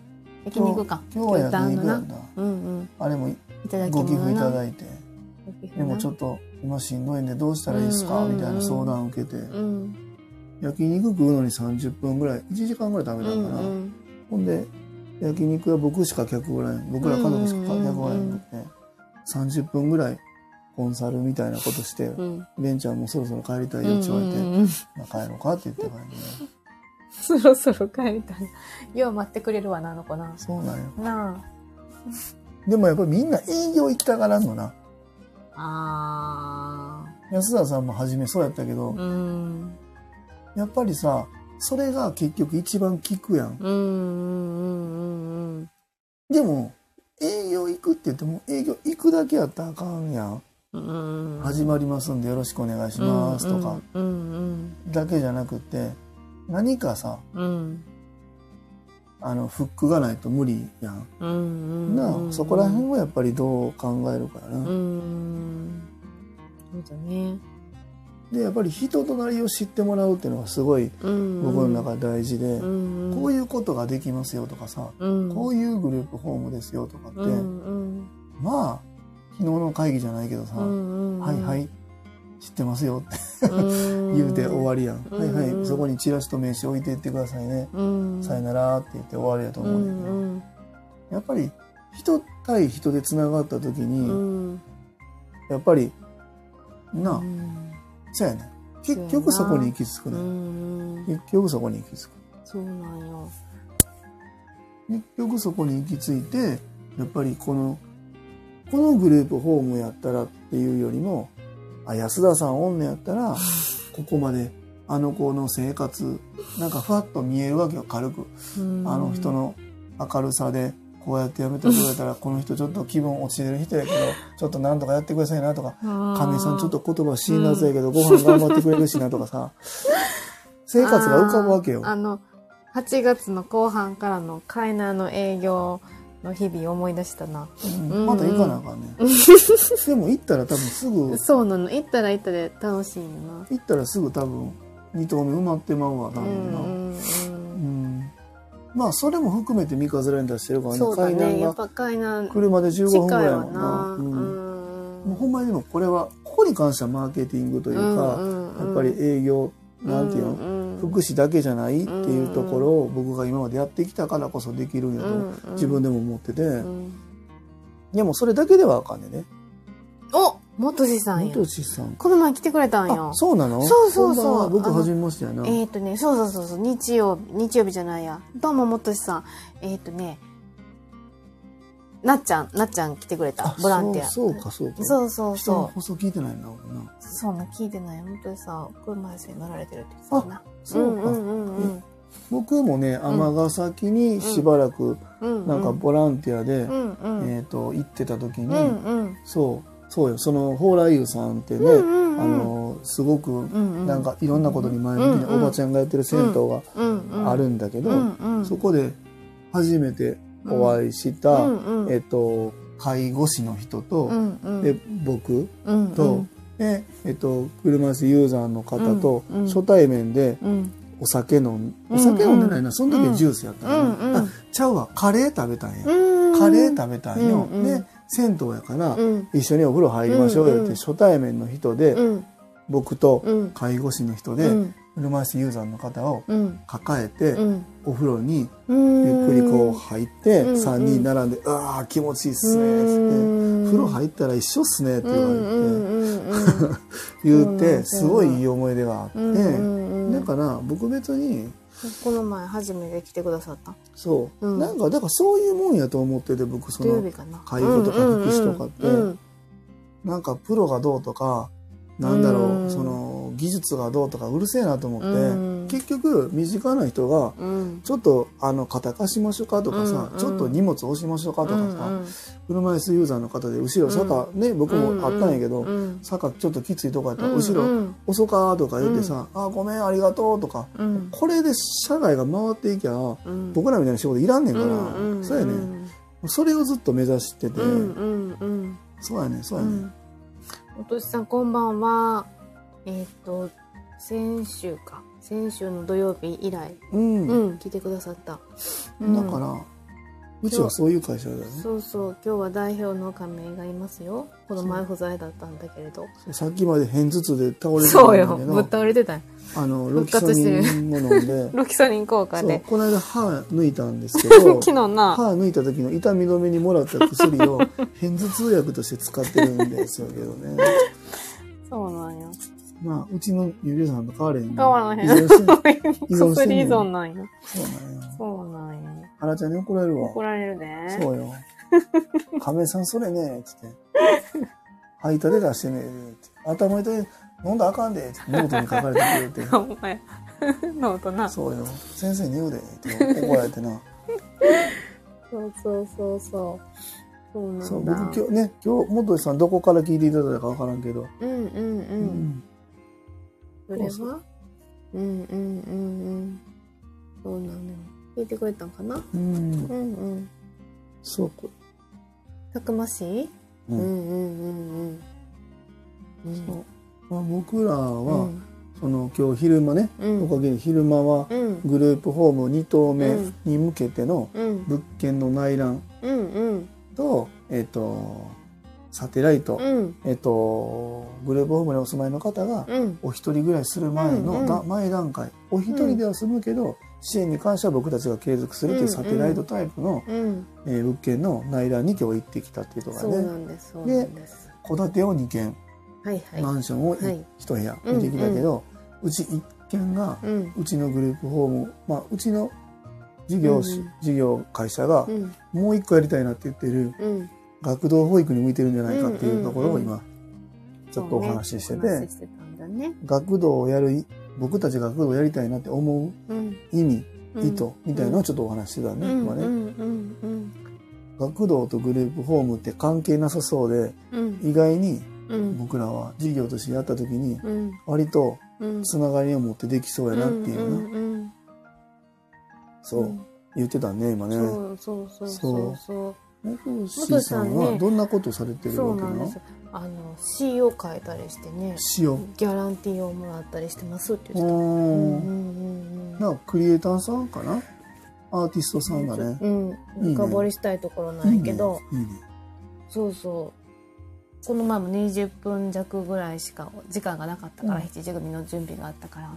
焼肉か。今日は焼肉やなんだうんうん。あれもご寄付いただいて。でもなちょっと今しんどいんでどうしたらいいですか、うんうんうんみたいな相談を受けて、うん焼肉食うのに30分ぐらい1時間ぐらい食べたかな、んうん。ほんで焼肉は僕しか客おらん僕ら家族しか客おらんくて、30分ぐらいコンサルみたいなことして、うん。ベンちゃんもそろそろ帰りたいよって言われて、うんうんうん。まあ帰ろうかって言ってからね。(laughs) そろそろ帰りたい。よう待ってくれるわなあの子な。そうなんよ。なでもやっぱりみんな営業行きたがらんのな。ああ安田さんも初めそうやったけど、ーうんやっぱりさそれが結局一番効くやん。うんうんうんうんでも営業行くって言っても営業行くだけやったらあかんやん、うんうん。始まりますんでよろしくお願いしますとか。だけじゃなくて何かさうん。うんあのフックがないと無理やん、うんうんなうん。あそこら辺はやっぱりどう考えるかやな、うん。そうだねでやっぱり人となりを知ってもらうっていうのがすごいうん僕の中で大事で、うんこういうことができますよとかさ、うん。こういうグループホームですよとかって、うんうん。まあ昨日の会議じゃないけどさ、うんうんはいはい知ってますよって言 (laughs) 言うて終わりやん、うんはいはいそこにチラシと名刺置いていってくださいね、うん。さよならって言って終わりやとう思うんだけど、んやっぱり人対人でつながった時うに、ん。やっぱりなあ、うんそうやね。結局そこに行き着くうね、ん。結局そこに行き着く。そうなんよ。結局そこに行き着いてやっぱりこのこのグループホームやったらっていうよりもあ安田さんおんねやったら (laughs) ここまであの子の生活なんかふわっと見えるわけよ。軽く。うん。あの人の明るさでこうやってやめてくれたらこの人ちょっと気分落ちてる人やけどちょっとなんとかやってくださいなとか亀井さんちょっと言葉辛辣やけどご飯頑張ってくれるしなとかさ生活が浮かぶわけよ。あの8月の後半からのカイナーの営業の日々思い出したな。うんまた行かなあかんね。でも行ったら多分すぐそうなの。行ったら行ったで楽しいよな。行ったらすぐ多分2棟目埋まってまうわ多うん分な。うんうんまあそれも含めて三日面に出してるからね。そうだね。やっぱ階段車で15分ぐらいもんな。な。うん。うん。もうほんまにでもこれはここに関してはマーケティングというか、やっぱり営業なんていうの、の福祉だけじゃないっていうところを僕が今までやってきたからこそできるんやと自分でも思ってて、うん。でもそれだけではあかんねんね。お元志さんや元志さん。この前来てくれたんよあ、そうなの？そうそうそう僕あの初めましてやな。えっ、とね、そうそうそうそう、日曜日、日曜日じゃないや。どうも、もっとしさん。えっ、とね、なっちゃん、なっちゃん来てくれた。ボランティア。そうそうか、そうか。そうそう人のそ放送聞いてないな、俺な。う。そうな、聞いてない。本当にさ、車椅子に乗られてるって言ってたな。そうか。んうんうん僕もね、尼崎にしばらく、うん。なんかボランティアで、うんうん。えっ、と、行ってた時に、うんうん。そう、そうよ、その、蓬莱湯さんってね、うんうんうんあの、すごく、うんうん。なんかいろんなことに前向きなおばちゃんがやってる銭湯がうんうん。あるんだけど、うんうん。そこで初めてお会いした、うんうん。えっ、と、介護士の人と、うんうん。で、僕うんと、で、えっ、と、車椅子ユーザーの方とうんうん初対面でうん。お酒飲ん、お酒飲んでないな、その時はジュースやったの、うんうんあ、ちゃうわ、カレー食べたんや。うん。カレー食べたんよ。うんうんで、銭湯やから、うん。一緒にお風呂入りましょうよって、初対面の人で、うん。僕とうん。介護士の人で、うん。車椅子ユーザーの方をうん。抱えて、うん。お風呂にうん。ゆっくりこう入って、うん3人並んで、ああ、気持ちいいっすね、つって、風呂入ったら一緒っすね、って言われて、うん (laughs) 言って、うんすごいいい思い出があって、だから僕別に、この前初めて来てくださった。そう、うん。なんか、だからそういうもんやと思ってて、僕そのかな。介護とか福祉とかって。うんうん。なんかプロがどうとか、なんだろう、うん。その、技術がどうとかうるせえなと思って、うん結局、身近な人が、うん。ちょっと、あの、肩貸しましょうかとかさ、うんちょっと荷物押しましょうかとかさ、うん車椅子ユーザーの方で、後ろ坂、ね、僕もあったんやけど、うん坂ちょっときついとこやったら、うん後ろ、うん遅かとか言ってさ、あ、ごめん、ありがとうとか、うん。これで社会が回っていきゃ、うん。僕らみたいな仕事いらんねんから、そうやね、それをずっと目指してて、そうやね、そうやね。うん。おとしさんこんばんは。えっと先週か先週の土曜日以来うん、うん来てくださった、うん。だからうちはそういう会社だよね。そうそう今日は代表の亀井がいますよ。この前不在だったんだけれど。さっきまで片頭痛で倒れてそうよたんだけどぶっ倒れてたんあのロ復キソニンを飲んで。(laughs) ロキソニン効果そうでこの間歯抜いたんですけど (laughs) 昨日な。歯抜いた時の痛み止めにもらった薬を片頭痛薬として使ってるんですよけどね。(laughs) そうなんよまあうちのゆりさんと変われへん変わらへん依存してんねん薬依存なんよそうなんよ。そうなんよ原ちゃんに怒られるわ。怒られるでそうよ。(laughs) 亀井さんそれねつって。吐いたで出してねって。頭痛い飲んだらあかんでノートに書かれてくれて。(laughs) お前。(laughs) ノートな。そうよ。先生に言うでって怒られてな。そうそうそうそう。そうなんだ。そう僕今日ね今日元井さんどこから聞いていただいたか分からんけど、うんうんううんそれはそううんうんうんうん。そうなのよ。聞いてくれたんかな？うん。うんうん。そうこたくましい？うん。うんうんうんうんそう。まあ、僕らうは、ん。その今日昼間ね、うん。おかげで昼間はうん。グループホーム2棟目うん。に向けてのうん。物件の内覧うんうん。と、えっ、とサテライト、うん。えっ、とグループホームにお住まいの方がうん。お一人暮らしする前の、うんうん。だ前段階。お一人では済むけど、支援に関しては僕たちが継続するというサテライトタイプの、うん。えー物件の内覧に今日行ってきたっていうところがね。ですそうなんです。戸建てを2軒、はいはい。マンションをはい。1部屋見てきたけど、うち1軒がうん。うちのグループホーム、まあ、うちの事業事業会社がうん。もう一個やりたいなって言ってるうん学童保育に向いてるんじゃないかっていうところを今ちょっとお話ししてて、学童をやるい僕たち学童をやりたいなって思ううん。意味、うん。意図みたいなのをちょっとお話ししてたね、今ね、学童とグループホームって関係なさそうでうん。意外にうん。僕らは事業としてやった時にうん。割とうん。つながりを持ってできそうやなっていうな、そううん。言ってたね今ね。そうそうそうそう。そう元志さんはどんなことされてるそわけなの？うなんですあの詩を書いたりしてね。塩。ギャランティーをもらったりしてますってう言ってたうんうんん。うん。なんかクリエイターさんかな？アーティストさんだね。うん。深掘りしたいところなんやけど。いいね。そうそう。この前も20分弱ぐらいしか時間がなかったから、うん。7時組の準備があったから。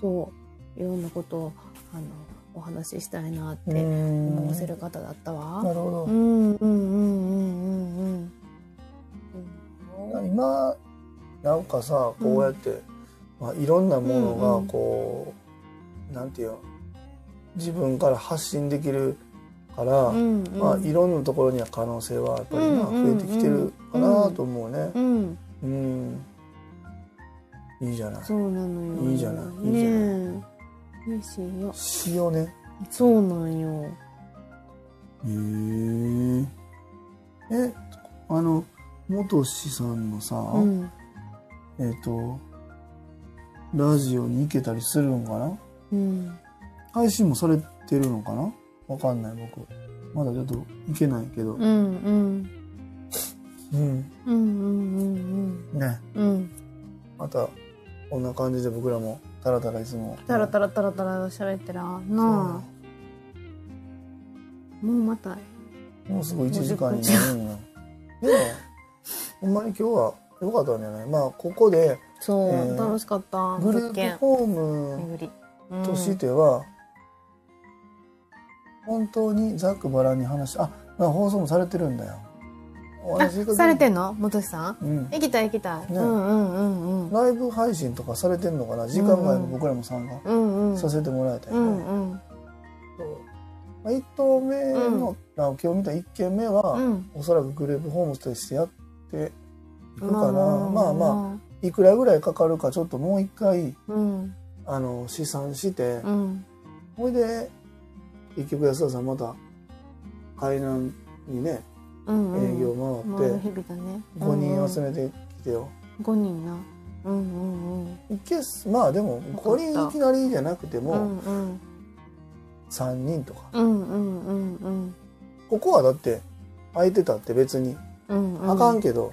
そう。いろんなことをあのお話ししたいなって思わせる方だったわ。なるほどう。んうんうんうんうんうん。今なんかさこうやって、まあ、いろんなものがこう、なんていうの自分から発信できるから、うんうんまあ、いろんなところには可能性はやっぱりな、うんうん増えてきてるかなと思うね。うん、うん。いいじゃない。そうなのよ。いいじゃないいいじゃねえ。嬉しいよ。塩ね。そうなんよ。へえ。え、あの、元志さんのさ、うん。えっ、と、ラジオに行けたりするのかな？うん。配信もされてるのかな？わかんない僕。まだちょっと行けないけど。うんうん。うん。うんうんうんね。うん。うん。また、こんな感じで僕らも、たらたらいつも。タラタラタラタラ喋ってらなあ。もうまた。もうすぐ1時間になるんよ。でも、ほんまに今日は良かったんじゃない？まあ、ここで、そう、えー楽しかった。グループホームとしては、本当にざっくばらんに話し、あ、まあ放送もされてるんだよ。されてんの？元志さん？うん。行きたい行きたい。ねうんうんうんうん。ライブ配信とかされてんのかな？時間外も僕らも参加うんうん。させてもらえたうよね。んうん。そうまあ、1棟目の、あ今日見た1軒目は、うん。おそらくグループホームとしてやっていくかな。まあまあまあ、いくらぐらいかかるかちょっともう一回、あ。うん。あの、試算して、うん。ほいで、結局安田さんまた、海南にね。営業回って、回る日々だね。5人集め。めてきてよ。五人な。うんうんうん。まあでも、5人いきなりじゃなくてうも、んうん。3人とか。ここはだって、空いてたって別に。あかんけど。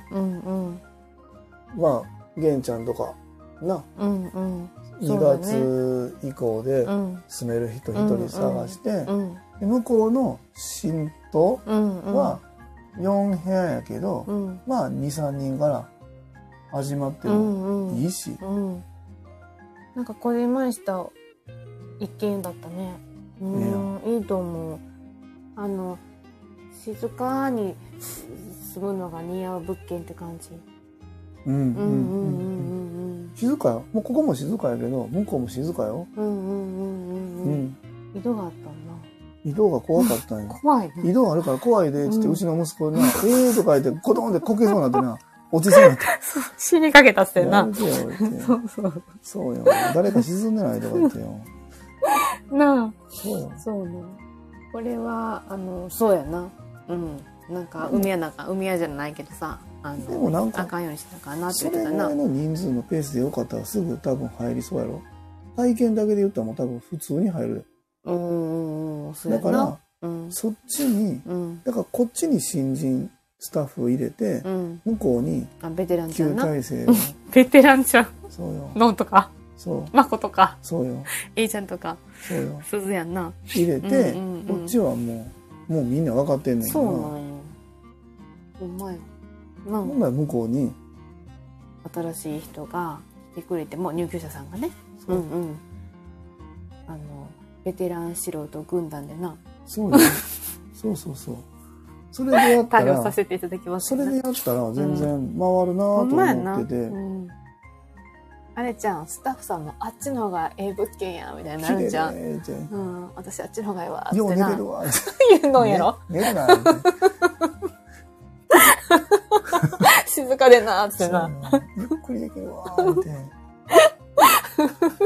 まあ、玄ちゃんとか、なうんうん2そうだね月以降でうん住める人一人探して、向こうの新島うんうんは4部屋やけど、うん。まあ23人から始まってうもんうん。いいし、うん。なんかこじんまりした一軒だったね。うんいいと思う。あの静かに住むのが似合う物件って感じうんうんうんうんうんうん静かよもうここも静かやけど向こうも静かよ、うんうんうんうんううんうん井戸があったんだ移動が怖かったんよ怖いね。移動あるから怖いでっつって、ううんちの息子にな「(laughs) ええ」とか言ってコトンでこけそうになってな落ちそうになって。死にかけたっ「てな。やめてよ」言って。そうそう。そうよ。誰か沈んでないとか言ってよ。なあ。そうよ。そうね。これはあのそうやな。うん。なんか海やなんか海やじゃないけどさあでもなんかのあかんようにしなあかんなって言ってたな。らいの人数のペースでよかったらすぐ多分入りそうやろ。体験だけで言ったらもう多分普通に入るうんうんうんそうやな。だからうん。そっちにうん。だからこっちに新人スタッフを入れてうん。向こうにあベテランちゃ旧んな。体制を (laughs) ベテランちゃん。そうよ。ノンとか。そう。マコとか。そうよ。A ちゃんとか。そうよ。鈴やんな。入れてうんうんうんこっちはもうもうみんな分かってんねんけどそうなんよ。ほんまよ。な本来向こうに。新しい人が来てくれても入居者さんがね。そう。うんうん。あのベテラン素人軍団でな。そうよ (laughs) そうそうそう。それでやった対応さらせていただきますそれでやったら全然回るなと思ってて。うん、あれちゃん。スタッフさんもあっちの方がええ物件やみたいになるんじゃん、ねってうん、私あっちの方がええわってよう寝なてるわ。(laughs) 言うのやろ、ね寝るな静かでなってな。ゆっくりできるわーっ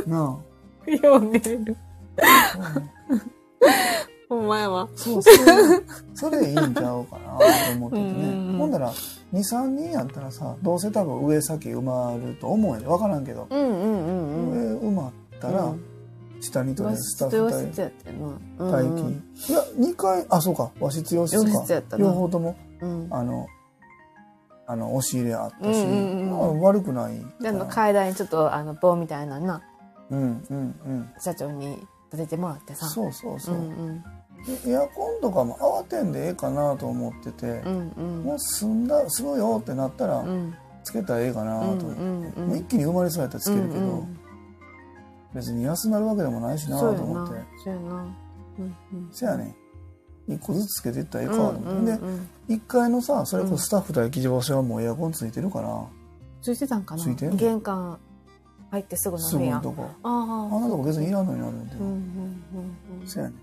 てな。(laughs) よう寝れる。あ (laughs) ほんまやわ。そうそうそれでいいんちゃうかなと (laughs) 思っててね。ほんだら23人やったらさどうせ多分上先埋まると思うんやで。分からんけど、うんうんうんうん。上埋まったら、うん。下にとりあ和えずスタッフ室やってんな。待機、いや2回あそうか。和室洋室洋か室やったな。両方ともうん。あのあの押し入れあったし、悪くないであの階段にちょっとあの棒みたいなのな。うんうんうん。社長に立ててもらってさ。そうそうそう。う、んでエアコンとかも慌てんでええかなと思ってて、うんうん。もう済んだ済むよってなったら、うん。つけたらええかなと思って、うんうんうんもう一気に生まれそうやったらつけるけど、うんうん。別に休まるわけでもないしなと思って。そうやな。うんうん。せやねん。一個ずつつけていったらええかと思って、うんうんでうん。1階のさそれこそスタッフ待機場所はもうエアコンついてるから、ついてたんかな。ついてんの？玄関入ってすぐのす部屋ぐのとこ。あああんなとこ別にいらんのになるんで、うんうんうんうん。せやねん。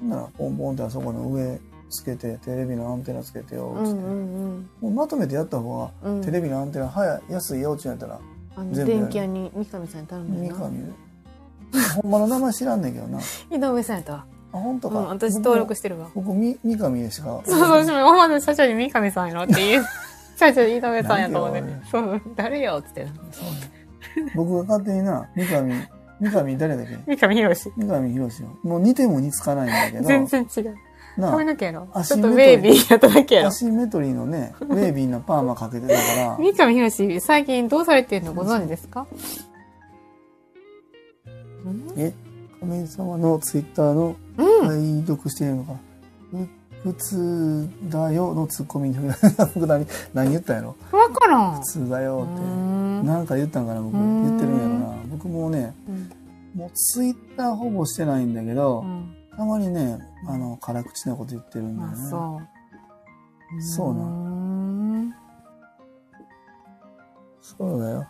ほんならポンポンってあそこの上つけてテレビのアンテナつけてよっつって、うんうんもうまとめてやった方が、うん。テレビのアンテナ早い安いよってやったら全部電気屋に三上さんに頼むよな。三上？(laughs) ほんまの名前知らんねんけどな。井上さんやったわ。あ本当か、うん私登録してるわ。僕み三上でしか。そうそう私も思わず社長に三上さんやろって言う。(laughs) 社長井上さんやと思ってなん。でよそう。誰よっつってな。そうね (laughs) 僕が勝手にな三上三上誰だっけ？三上博史三上博史よ。もう似ても似つかないんだけど全然違う。な髪の毛やろあちょっとウェービーやっただけやろ。アシンメトリーのねウェービーなパーマかけてたから。三上博史最近どうされてるのご存知ですか？うんえ亀井様のツイッターのうん。拝読しているのか？い普通だよのツッコミに僕何何言ったんやろ？わからん。普通だようって。ん。なんか言ったんかな僕。うん言ってるんやろな。僕もうねうん。もうツイッターほぼしてないんだけど、うん。たまにねあの辛口なこと言ってるんだよあねそう。そうなうん。そうだよ。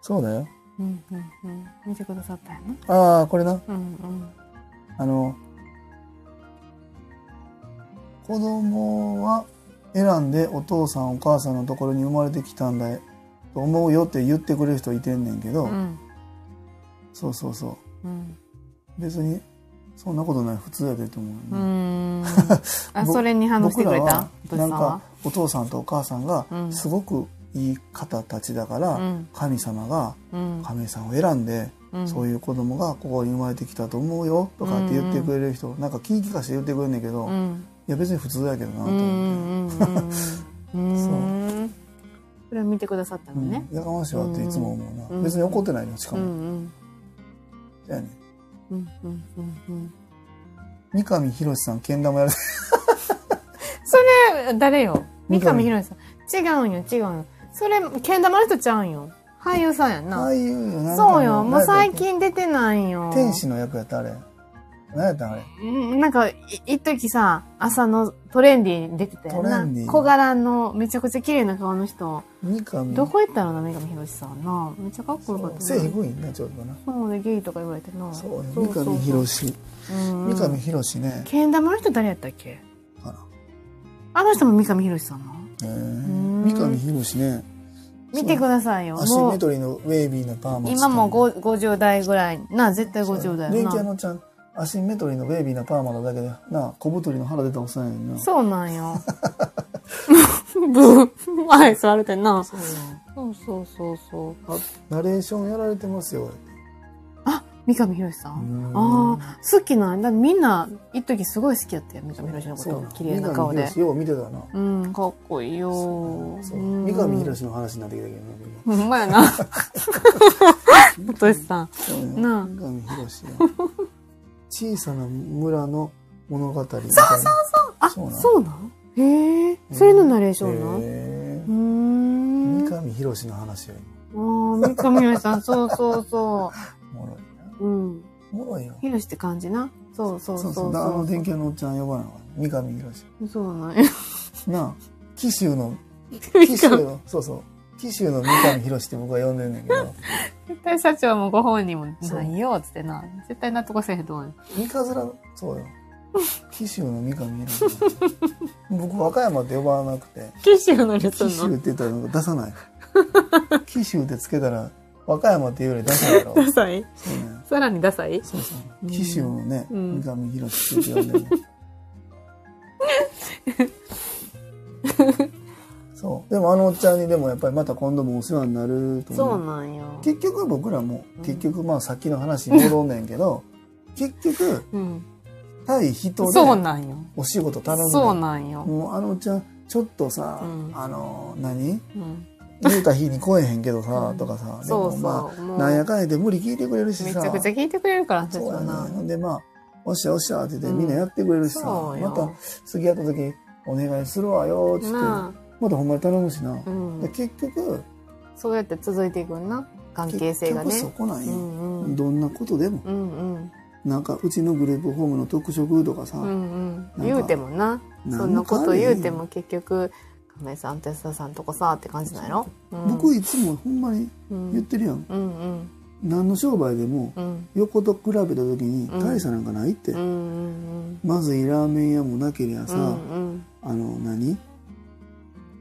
そうだよ。うんうんうん。見てくださったよねああこれな。うんうん。あの子供は選んでお父さんお母さんのところに生まれてきたんだよと思うよって言ってくれる人いてんねんけど、うん。そうそうそう。うん。別にそんなことない。普通やでと思う、うーん。(laughs) あぼそれに反応してくれた？なんかお父さんとお母さんがうん。すごくいい方たちだから、うん。神様がうん。亀井さんを選んで、うん。そういう子供がここに生まれてきたと思うよとかって言ってくれる人、なんか気利かして言ってくれんねんけど、いうんや別に普通やけどなと思って、んうそれを見てくださったのね。うんやかましいわっていつも思うな、うん別に怒ってないのしかうんも、うん。そうやねうんうんうんうん。三上博史さんけん玉やる (laughs) それ、誰よ？三三上上博史さん。違うんよ、違うんよ。それ、けん玉の人ちゃうんよ。俳優さんやんな。ああいうよなんかそうよ、もう最近出てないよ。け天使の役やったあれ何やったんあれ？うんなんか、い一時さ、朝のトレンディーに出てたよなトレンディ。ー小柄の、めちゃくちゃ綺麗な顔の人。三上？どこ行ったの？な、三上博史さんな。めっちゃかっこよかったな。背低いんだちょっとなそうね、ゲイとか言われてな。そうよ三上博史うん三上博史ねけん玉の人誰やったっけ？かなあの人も三上博史さんな。へえん三上博史ね見てくださいよ。アシンもう、メトリーのウェービーなパーマ今もうごご50代ぐらい。な、絶対50代電やな。気屋のちゃんアシンメトリーのウェービーなパーマのだけでな小太りの腹出たおっさんやねんなそうなんよ。(laughs) ブー。はい、座れてんな。そうよそうそうそうそう。あナレーションやられてますよあ、三上博史さうんんああ、好きなんだ。みんな、一時すごい好きやったよ、三上博史のこ。と綺麗な顔でよう見てたなうん、かっこいいよ。三上博史の話になってきたけどなほんまやな。おとしさん。なあ三上博小さな村の物語みたいな。そうそうそう。あ、そうなんそうなん？へえ、それのナレーションなんうへー。ん。え三上博史の話よああ、三上博史さん、そうそうそお (laughs) もろいな。う。うん。おもろいよ。博史って感じな？そうそうそうそう。だあの電気屋のおっちゃん呼ばなの三上博史そうなんや。(laughs) なあ紀州の (laughs) 紀州のそうそう。紀州の三上博史って僕は呼んでんねんけど絶対社長もご本人もそう。ないよ、つってな。絶対納得せえへんと思うよ。三日面そうよ。(laughs) 紀州の三上博史僕和歌山って呼ばなくて。九州の人紀州の？って言ったら出さない。(laughs) 紀州ってつけたら和歌山っていうより出さないやろダサい？そうね。さらにダサい？そうそう。紀州のね、うん。三上博史って呼んでる (laughs) そう。でもあのおっちゃんにでもやっぱりまた今度もお世話になるとそう。思うなんよ。結局僕らもうん。結局まあさっきの話に戻んねんけど (laughs) 結局うん。対人でそうなんよ。お仕事頼むそうなんよ。もうあのおっちゃんちょっとさ、うん。あの何？うん。言うた日に来えへんけどさ、うん。とかさでもまあなんやかんやで無理聞いてくれるしさ。めちゃくちゃ聞いてくれるから、社そうやな。でまあおっしゃおっしゃって言ってうん。みんなやってくれるしさ、また次やった時お願いするわよっつって。なまたほんまに頼むしな、あ。うんで。結局そうやって続いていくんな。関係性がね。そこなんよ、うんうん。どんなことでもうんうん。なんかうちのグループホームの特色とかさ、うんうん。か言うてもな。そんなこと言うてかも結局、亀井さん、テスタさんとこさって感じなんやろ？うん僕いつもほんまにうん言ってるやん、うんうん何の商売でもうん横と比べた時にうん大差なんかないって、うんうんまずいラーメン屋もなけりゃさ、うんうんあの何？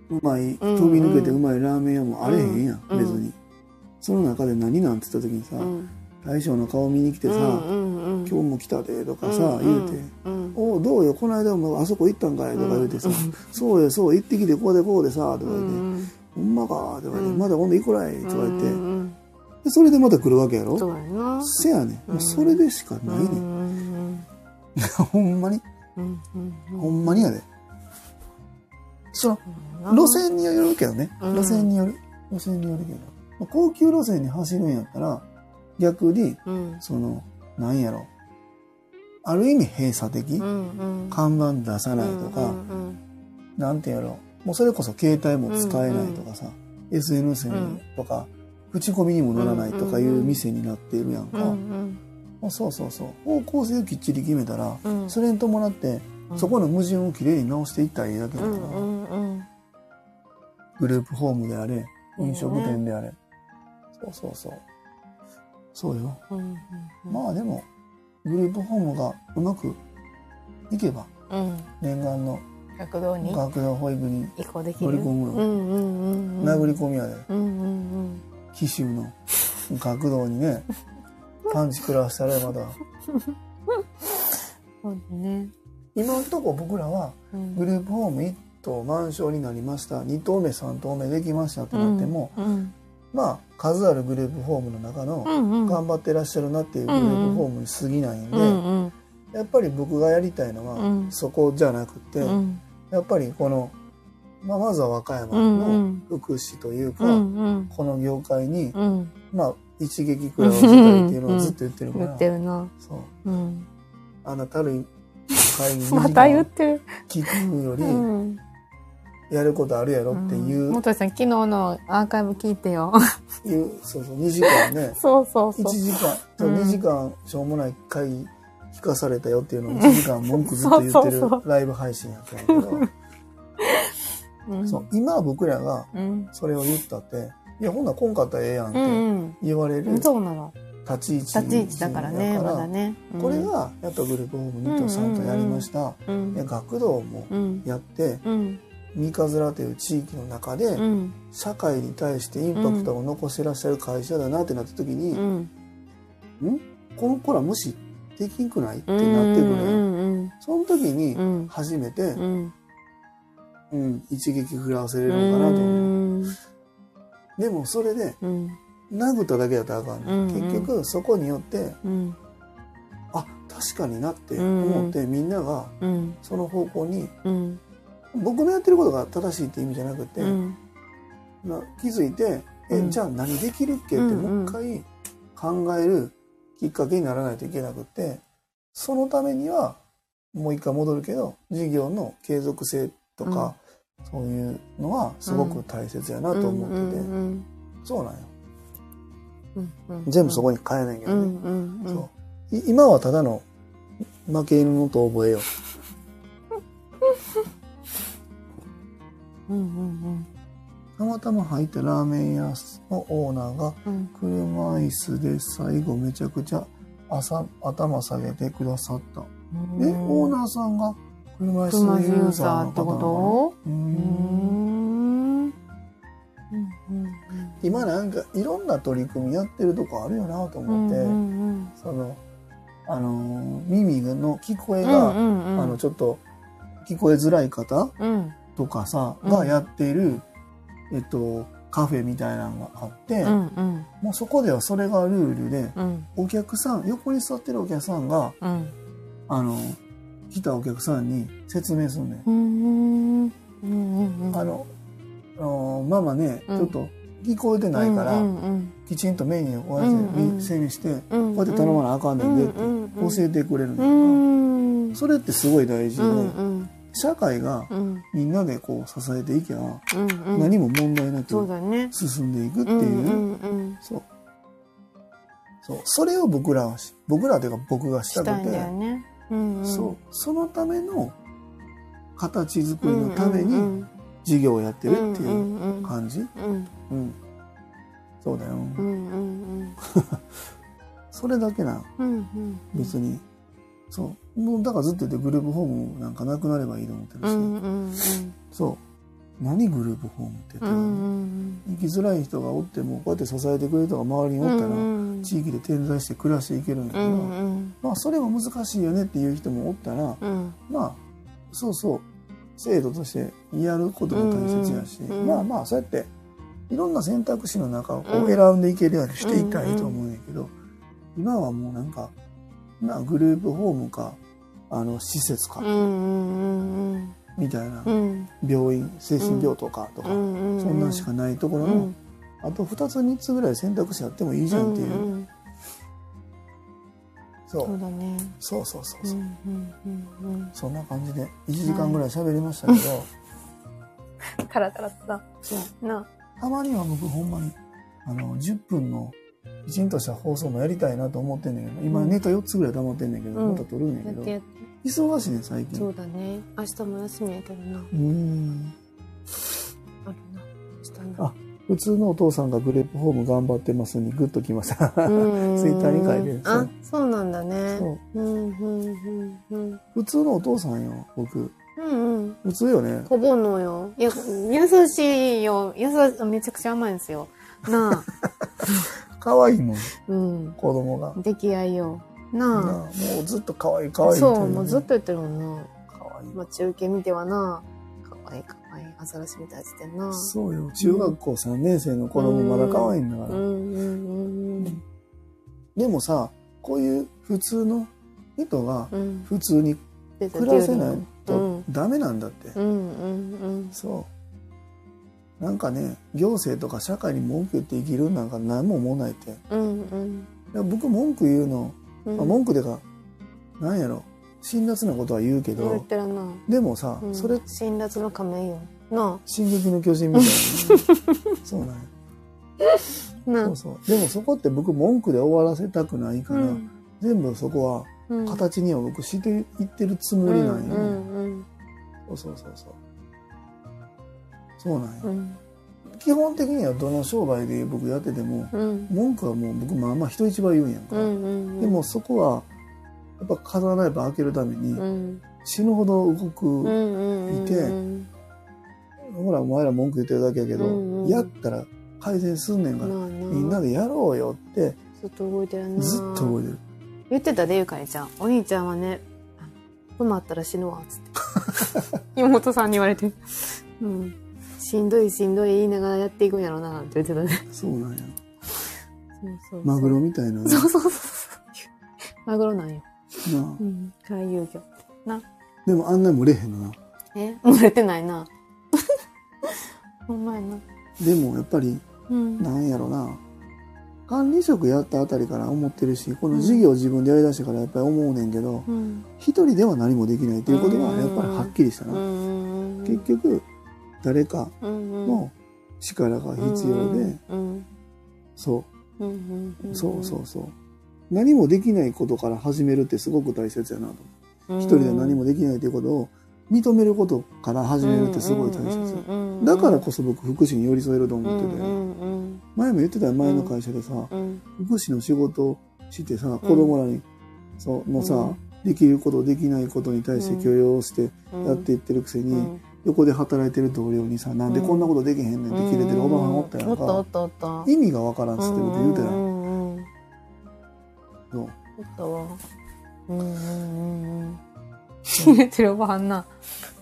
うまいうん飛び抜けてうまいラーメン屋もあれへんやん、うん別に。その中で何なんて言った時にさ、うん。大将の顔見に来てさ、うんうんうん今日も来たでとかさ、うん言うてうん「おうどうよこの間もあそこ行ったんかい」とか言うてさ「そうよそう行ってきてこうでこうでさ」とかう言ってん「ほんまか」とか言って「うんまだ今度行こらい」とか言って、うんでそれでまた来るわけやろ？そうやな。せやねん、うん。もうそれでしかないね、うんん (laughs) ほんまに？うんうんほんまにやで。そのうん路線によるけどね、うん。路線による。路線によるけど、まあ高級路線に走るんやったら逆にうん。そのなんやろ。ある意味閉鎖的、うんうん。看板出さないとか、うんなんてやろ。もうそれこそ携帯も使えないとかさ、SNS にとか、口コミにも乗らないとかいう店になっているやんか、うんうん。まあそうそうそう。方向性をきっちり決めたら、うん。それに伴ってそこの矛盾をきれいに直していったらいいだけだから、うんうんうんグループホームであれ飲食店であれ、そうそうそう。そうよ。まあでもグループホームがうまくいけばうん。念願の学童に学童保育に移行できる。乗り込む。よ、うんうんうんうん。殴り込みやで。紀州の学童にね (laughs) パンチ食らわしたらまだ。(laughs) そうだね。今のとこ僕らはうん。グループホーム1棟満床になりました。2棟目3棟目できましたってなっても、うんまあ数あるグループホームの中のうんうん。頑張ってらっしゃるなっていうグループホームに過ぎないんで、うんうん。やっぱり僕がやりたいのはうん。そこじゃなくて、うん。やっぱりこのまあ、まずは和歌山うんうのん。福祉というか、うんうん。この業界に、うん。まあ、一撃くらいをしたいっていうのはずっと言ってるから、言ってるな。そう。うん。あなたる会議 (laughs) また言ってる。聞くより、うんやることあるやろっていう、元井さん昨日のアーカイブ聞いてよ。いうそうそう2時間ね。そうそう (laughs) そ1う時間。そううん。2時間しょうもない会議聞かされたよっていうのを1時間文句ずっと言ってるライブ配信やったんやけど。(laughs) うん。そう今僕らがうん。それを言ったっていやほんならこんかったらええやんっうてん。言われるうんそうなの。立ち位置立ち位置だからねやまだね。うん。これがやっとグループホームニトさんとやりました、うん。で学童もうん。やってうん三日面という地域の中でうん。社会に対してインパクトを残してらっしゃる会社だなってなった時に、うん。この子ら無視できんくないってうんなってくる、うんその時にうん。初めて、うん。うん、一撃食らわせれるのかなと思う、でもそれでうん。殴っただけだったらあかんね、結局そこによってうん。あ確かになって思って、みんながうん。その方向にうん僕のやってることが正しいって意味じゃなくて、うん。な気づいてえ、うん。じゃあ何できるっけってうんうん。もう一回考えるきっかけにならないといけなくてそのためにはもう一回戻るけど事業の継続性とか、そういうのはすごく大切やなと思ってて、うんそうなんよ。うんうん。全部そこに変えないけどね、うんうんうんそう。い今はただの負け犬のと覚えようんうんたまたま入ったラーメン屋のオーナーがうん。車椅子で最後めちゃくちゃ朝頭下げてくださった。うん。で、オーナーさんが車椅車子ユーザザーのーってこ方なのと？ううん。んうん。今なんかいろんな取り組みやってるとこあるよなとうん思って、うんそのあのー耳の聞こえうんが、うんうん。あのちょっと聞こえづらい方？うんとかさ、うん。がやっている、えっと、カフェみたいなのがあって、うんうん。もうそこではそれがルールでうん。お客さん横に座ってるお客さんがうん。あの来たお客さんに説明するねん。うんうん。うんあの、あのママね、うん。ちょっと聞こえてないから、うんうんきちんとメニューをおやつうんうん。整理して、うんこうやって頼まなあかんねんでってうんうんうん教えてくれるんだうよ。な、ん。それってすごい大事で、うんうん社会がうん。みんなでこう支えていけば、うんうん。何も問題なく進んでいくっていう、うんうんうん。そう。そう。それを僕らはし僕らというか僕がしたくて。そう。そのための形作りのためにうんうん事業をやってるっていううんうん感じ、うん。うん、そうだよ、うんうん (laughs) それだけな。うんうん。別に。そうもうだからずっと言ってグループホームなんかなくなればいいと思ってるし、うんうんそう。何グループホームって言ったら、うんうん生きづらい人がおってもこうやって支えてくれる人が周りにおったら、うん地域で点在して暮らしていけるんだけど、うんうんまあそれも難しいよねっていう人もおったら、うん。まあそうそう制度としてやることも大切やし、うんうんまあまあそうやっていろん。な選択肢の中を選んでいけるようにしていったらいいと思うんやけど、今はもうなんかなグループホームかあの施設か。みたいな、うん。病院精神病棟かとか、うんそんなんしかないところの、うん。あと2つ3つぐらい選択肢あってもいいじゃんっていう、そう。そうだね。そうそうそうう。そう、そんな感じで1時間ぐらい喋りましたけど、カラカラだそう。な。たまには僕ほんまにあの10分のきちんとした放送もやりたいなと思ってんねんけど今うんネタ4つぐらい溜まってんねんけど、うん。また撮るんやけど忙しいね最近。そうだね。明日も休みやけどな。うーん。あるな。明日なあ普通のお父さんがグレープホーム頑張ってますにグッときました。うん。ツイッターに書いてるあそうなんだね。そう。うんうんうんうん普通のお父さんよ僕。うんうん。普通よね。こぼんのよ。いや優しいよ。優しめちゃくちゃ甘いんですよ。なあ。(laughs) 可愛いもん。うん。子供が。出来合いよなあ。なもうずっと可愛い可あ愛いそうもうずっと言ってるもんな。可愛い。待ち受け見てはな。かわいいかわい。いアザラシみたいしてんな。そうよ中学校3年生の子供まだ可愛いんだから、うんうんうんでもさこういう普通の人が普通に暮らせないうとん。ダメなんだって、うんうなんかね行政とか社会に文句言って生きるなんか何も思わないって。いうんうん。や僕文句言うの、うん。まあ、文句でかなんやろ。辛辣なことは言うけどでもさ、うん、それ辛辣の仮面よ。な「進撃の巨人」みたいな、(laughs) そうなんや。そうそう。でもそこって僕文句で終わらせたくないから、うん。全部そこはうん。形には僕していってるつもりなんよ、うんうんそうそうそうそう。そうなんよ、うん基本的にはどの商売で僕やっててもうん。文句はもう僕まあまあ人一倍言うんやんか、うんうんでもそこはやっぱ飾らないば開けるためにうん。死ぬほど動く、うんうんいてうんほらお前ら文句言ってるだけやけど、うんうん。やったら改善すんねんから、みんなでやろうよってずっと動いてるな。ずっと覚えてる。言ってたでゆかりちゃん。お兄ちゃんはね「止まったら死ぬわ」っつって。(laughs) 妹さんに言われて「うんしんどいしんどい言いながらやっていくんやろな」って言ってたね。そうなんや。そうそうそう。マグロみたいなね。そうそうそうそう。マグロなんよ、なあ。うん、回遊魚。な。でもあんな群れへんのな。え？漏れてないな。ほんまやな。でもやっぱりうん。なんやろな。管理職やったあたりから思ってるしこの事業を自分でやりだしてからやっぱり思うねんけどうん。一人では何もできないっていうことはやっぱりはっきりしたうな、ん。結局誰かうんの力が必要で、うんそう。そうそうそう。何もできないことから始めるってすごく大切やなと。うん一人で何もできないということを認めることから始めるってすごい大切だからこそ僕福祉に寄り添えると思ってて。前も言ってたよ前の会社でさ福祉の仕事をしてさ子供らにそうのさできることできないことに対して許容してやっていってるくせに横で働いてる同僚にさなんでこんなことできへんねんって切れてるおばはんおったやんか。意味がわからんっつってこと言うたやん。んうんそう。おったわ。うんうんうんうん。切れてるおばはんな。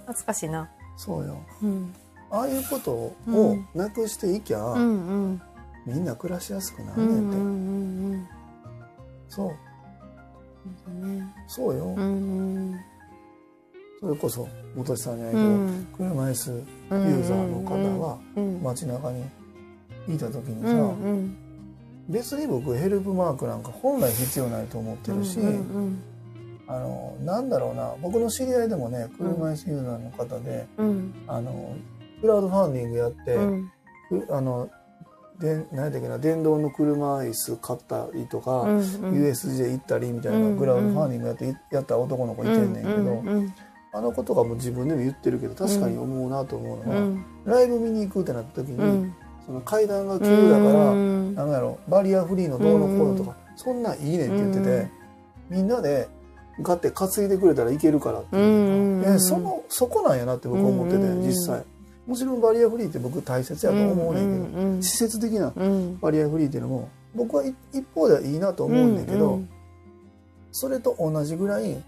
懐かしいな。そうよ。うん。ああいうことをうん。なくしていきゃ、うんうん。みんな暮らしやすくなうんうんんるねて、うん。そう。うんね。そうよ、うんうんそれこそ元さんに会えうるん。車椅子ユーザーの方がうん。街中にいた時にさ、うんうん。別に僕ヘルプマークなんか本来必要ないと思ってるし、うんあのなんだろうな僕の知り合いでもね車椅子ユーザーの方で、うん。あのクラウドファンディングやって、うん。くあので何やったっけな電動の車椅子買ったりとか、うん USJ 行ったりみたいなうんクラウドファンディングやってやった男の子いてんねんけど、うんうんあの子とかも自分でも言ってるけど確かに思うなと思うのは、うん。ライブ見に行くってなった時に、うん。その階段が急だから、うん。なんだろうバリアフリーのどうのこうのとか、そんなんいいねんって言ってて、みんなでガッて担いでくれたらいけるからってうんうそのそこなんやなって僕は思ってて、うんうん。うん実際。もちろんバリアフリーって僕大切やと思うねんけど、うん施設的なうん。バリアフリーっていうのも僕はい一方ではいいなと思うんだけど、うん。それと同じぐらい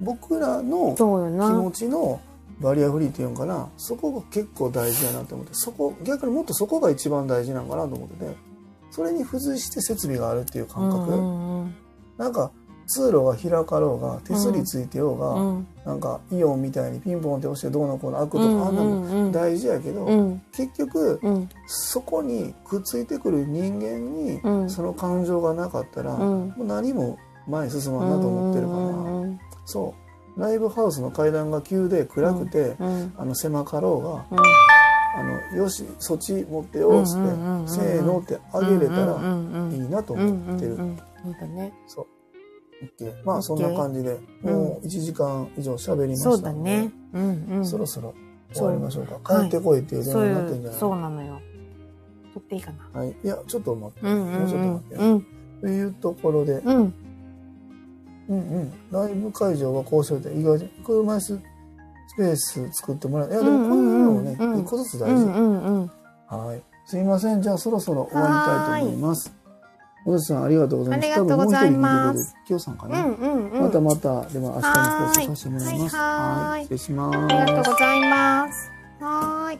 僕らの気持ちのバリアフリーっていうのかな。そこが結構大事やなと思って。そこ逆にもっとそこが一番大事なんかなと思ってて。それに付随して設備があるっていう感覚、うんうんなんか通路が開かろうが手すりついてようが、うん。なんかイオンみたいにピンポンって押してどうのこうの開くとか、うんあんなの大事やけど、うん。結局うん。そこにくっついてくる人間に、うん。その感情がなかったら、うん。もう何も前に進まんなと思ってるから、うんそう。ライブハウスの階段が急で暗くて、うんあの狭かろうがうん。あのよしそっち持ってよっつって、せーのってあげれたらいいなとうん思ってる、うんうんそうだね。そう。まあそんな感じで、うん。もう1時間以上喋りましたそうだね。うんうん。そろそろ終わりましょうか。帰ってこいっていう電話になってんじゃない？そうなのよ。取っていいかな。はい、いやちょっと待って、もうちょっと待って、うん。というところで、うんうん。うん、ライブ会場はこうし意外に車椅子スペース作ってもらう。いやでもこういうのもね、うん。うんうん一個ずつ大事、うんうんうんはい。すいません。じゃあそろそろ終わりたいと思います。小田さんありがとうございます。多分もう一人聞いてくれてきよさんかな、うんうんうん。またまたでは明日に放送させてもらいます。はい。失礼します。ありがとうございます。はーい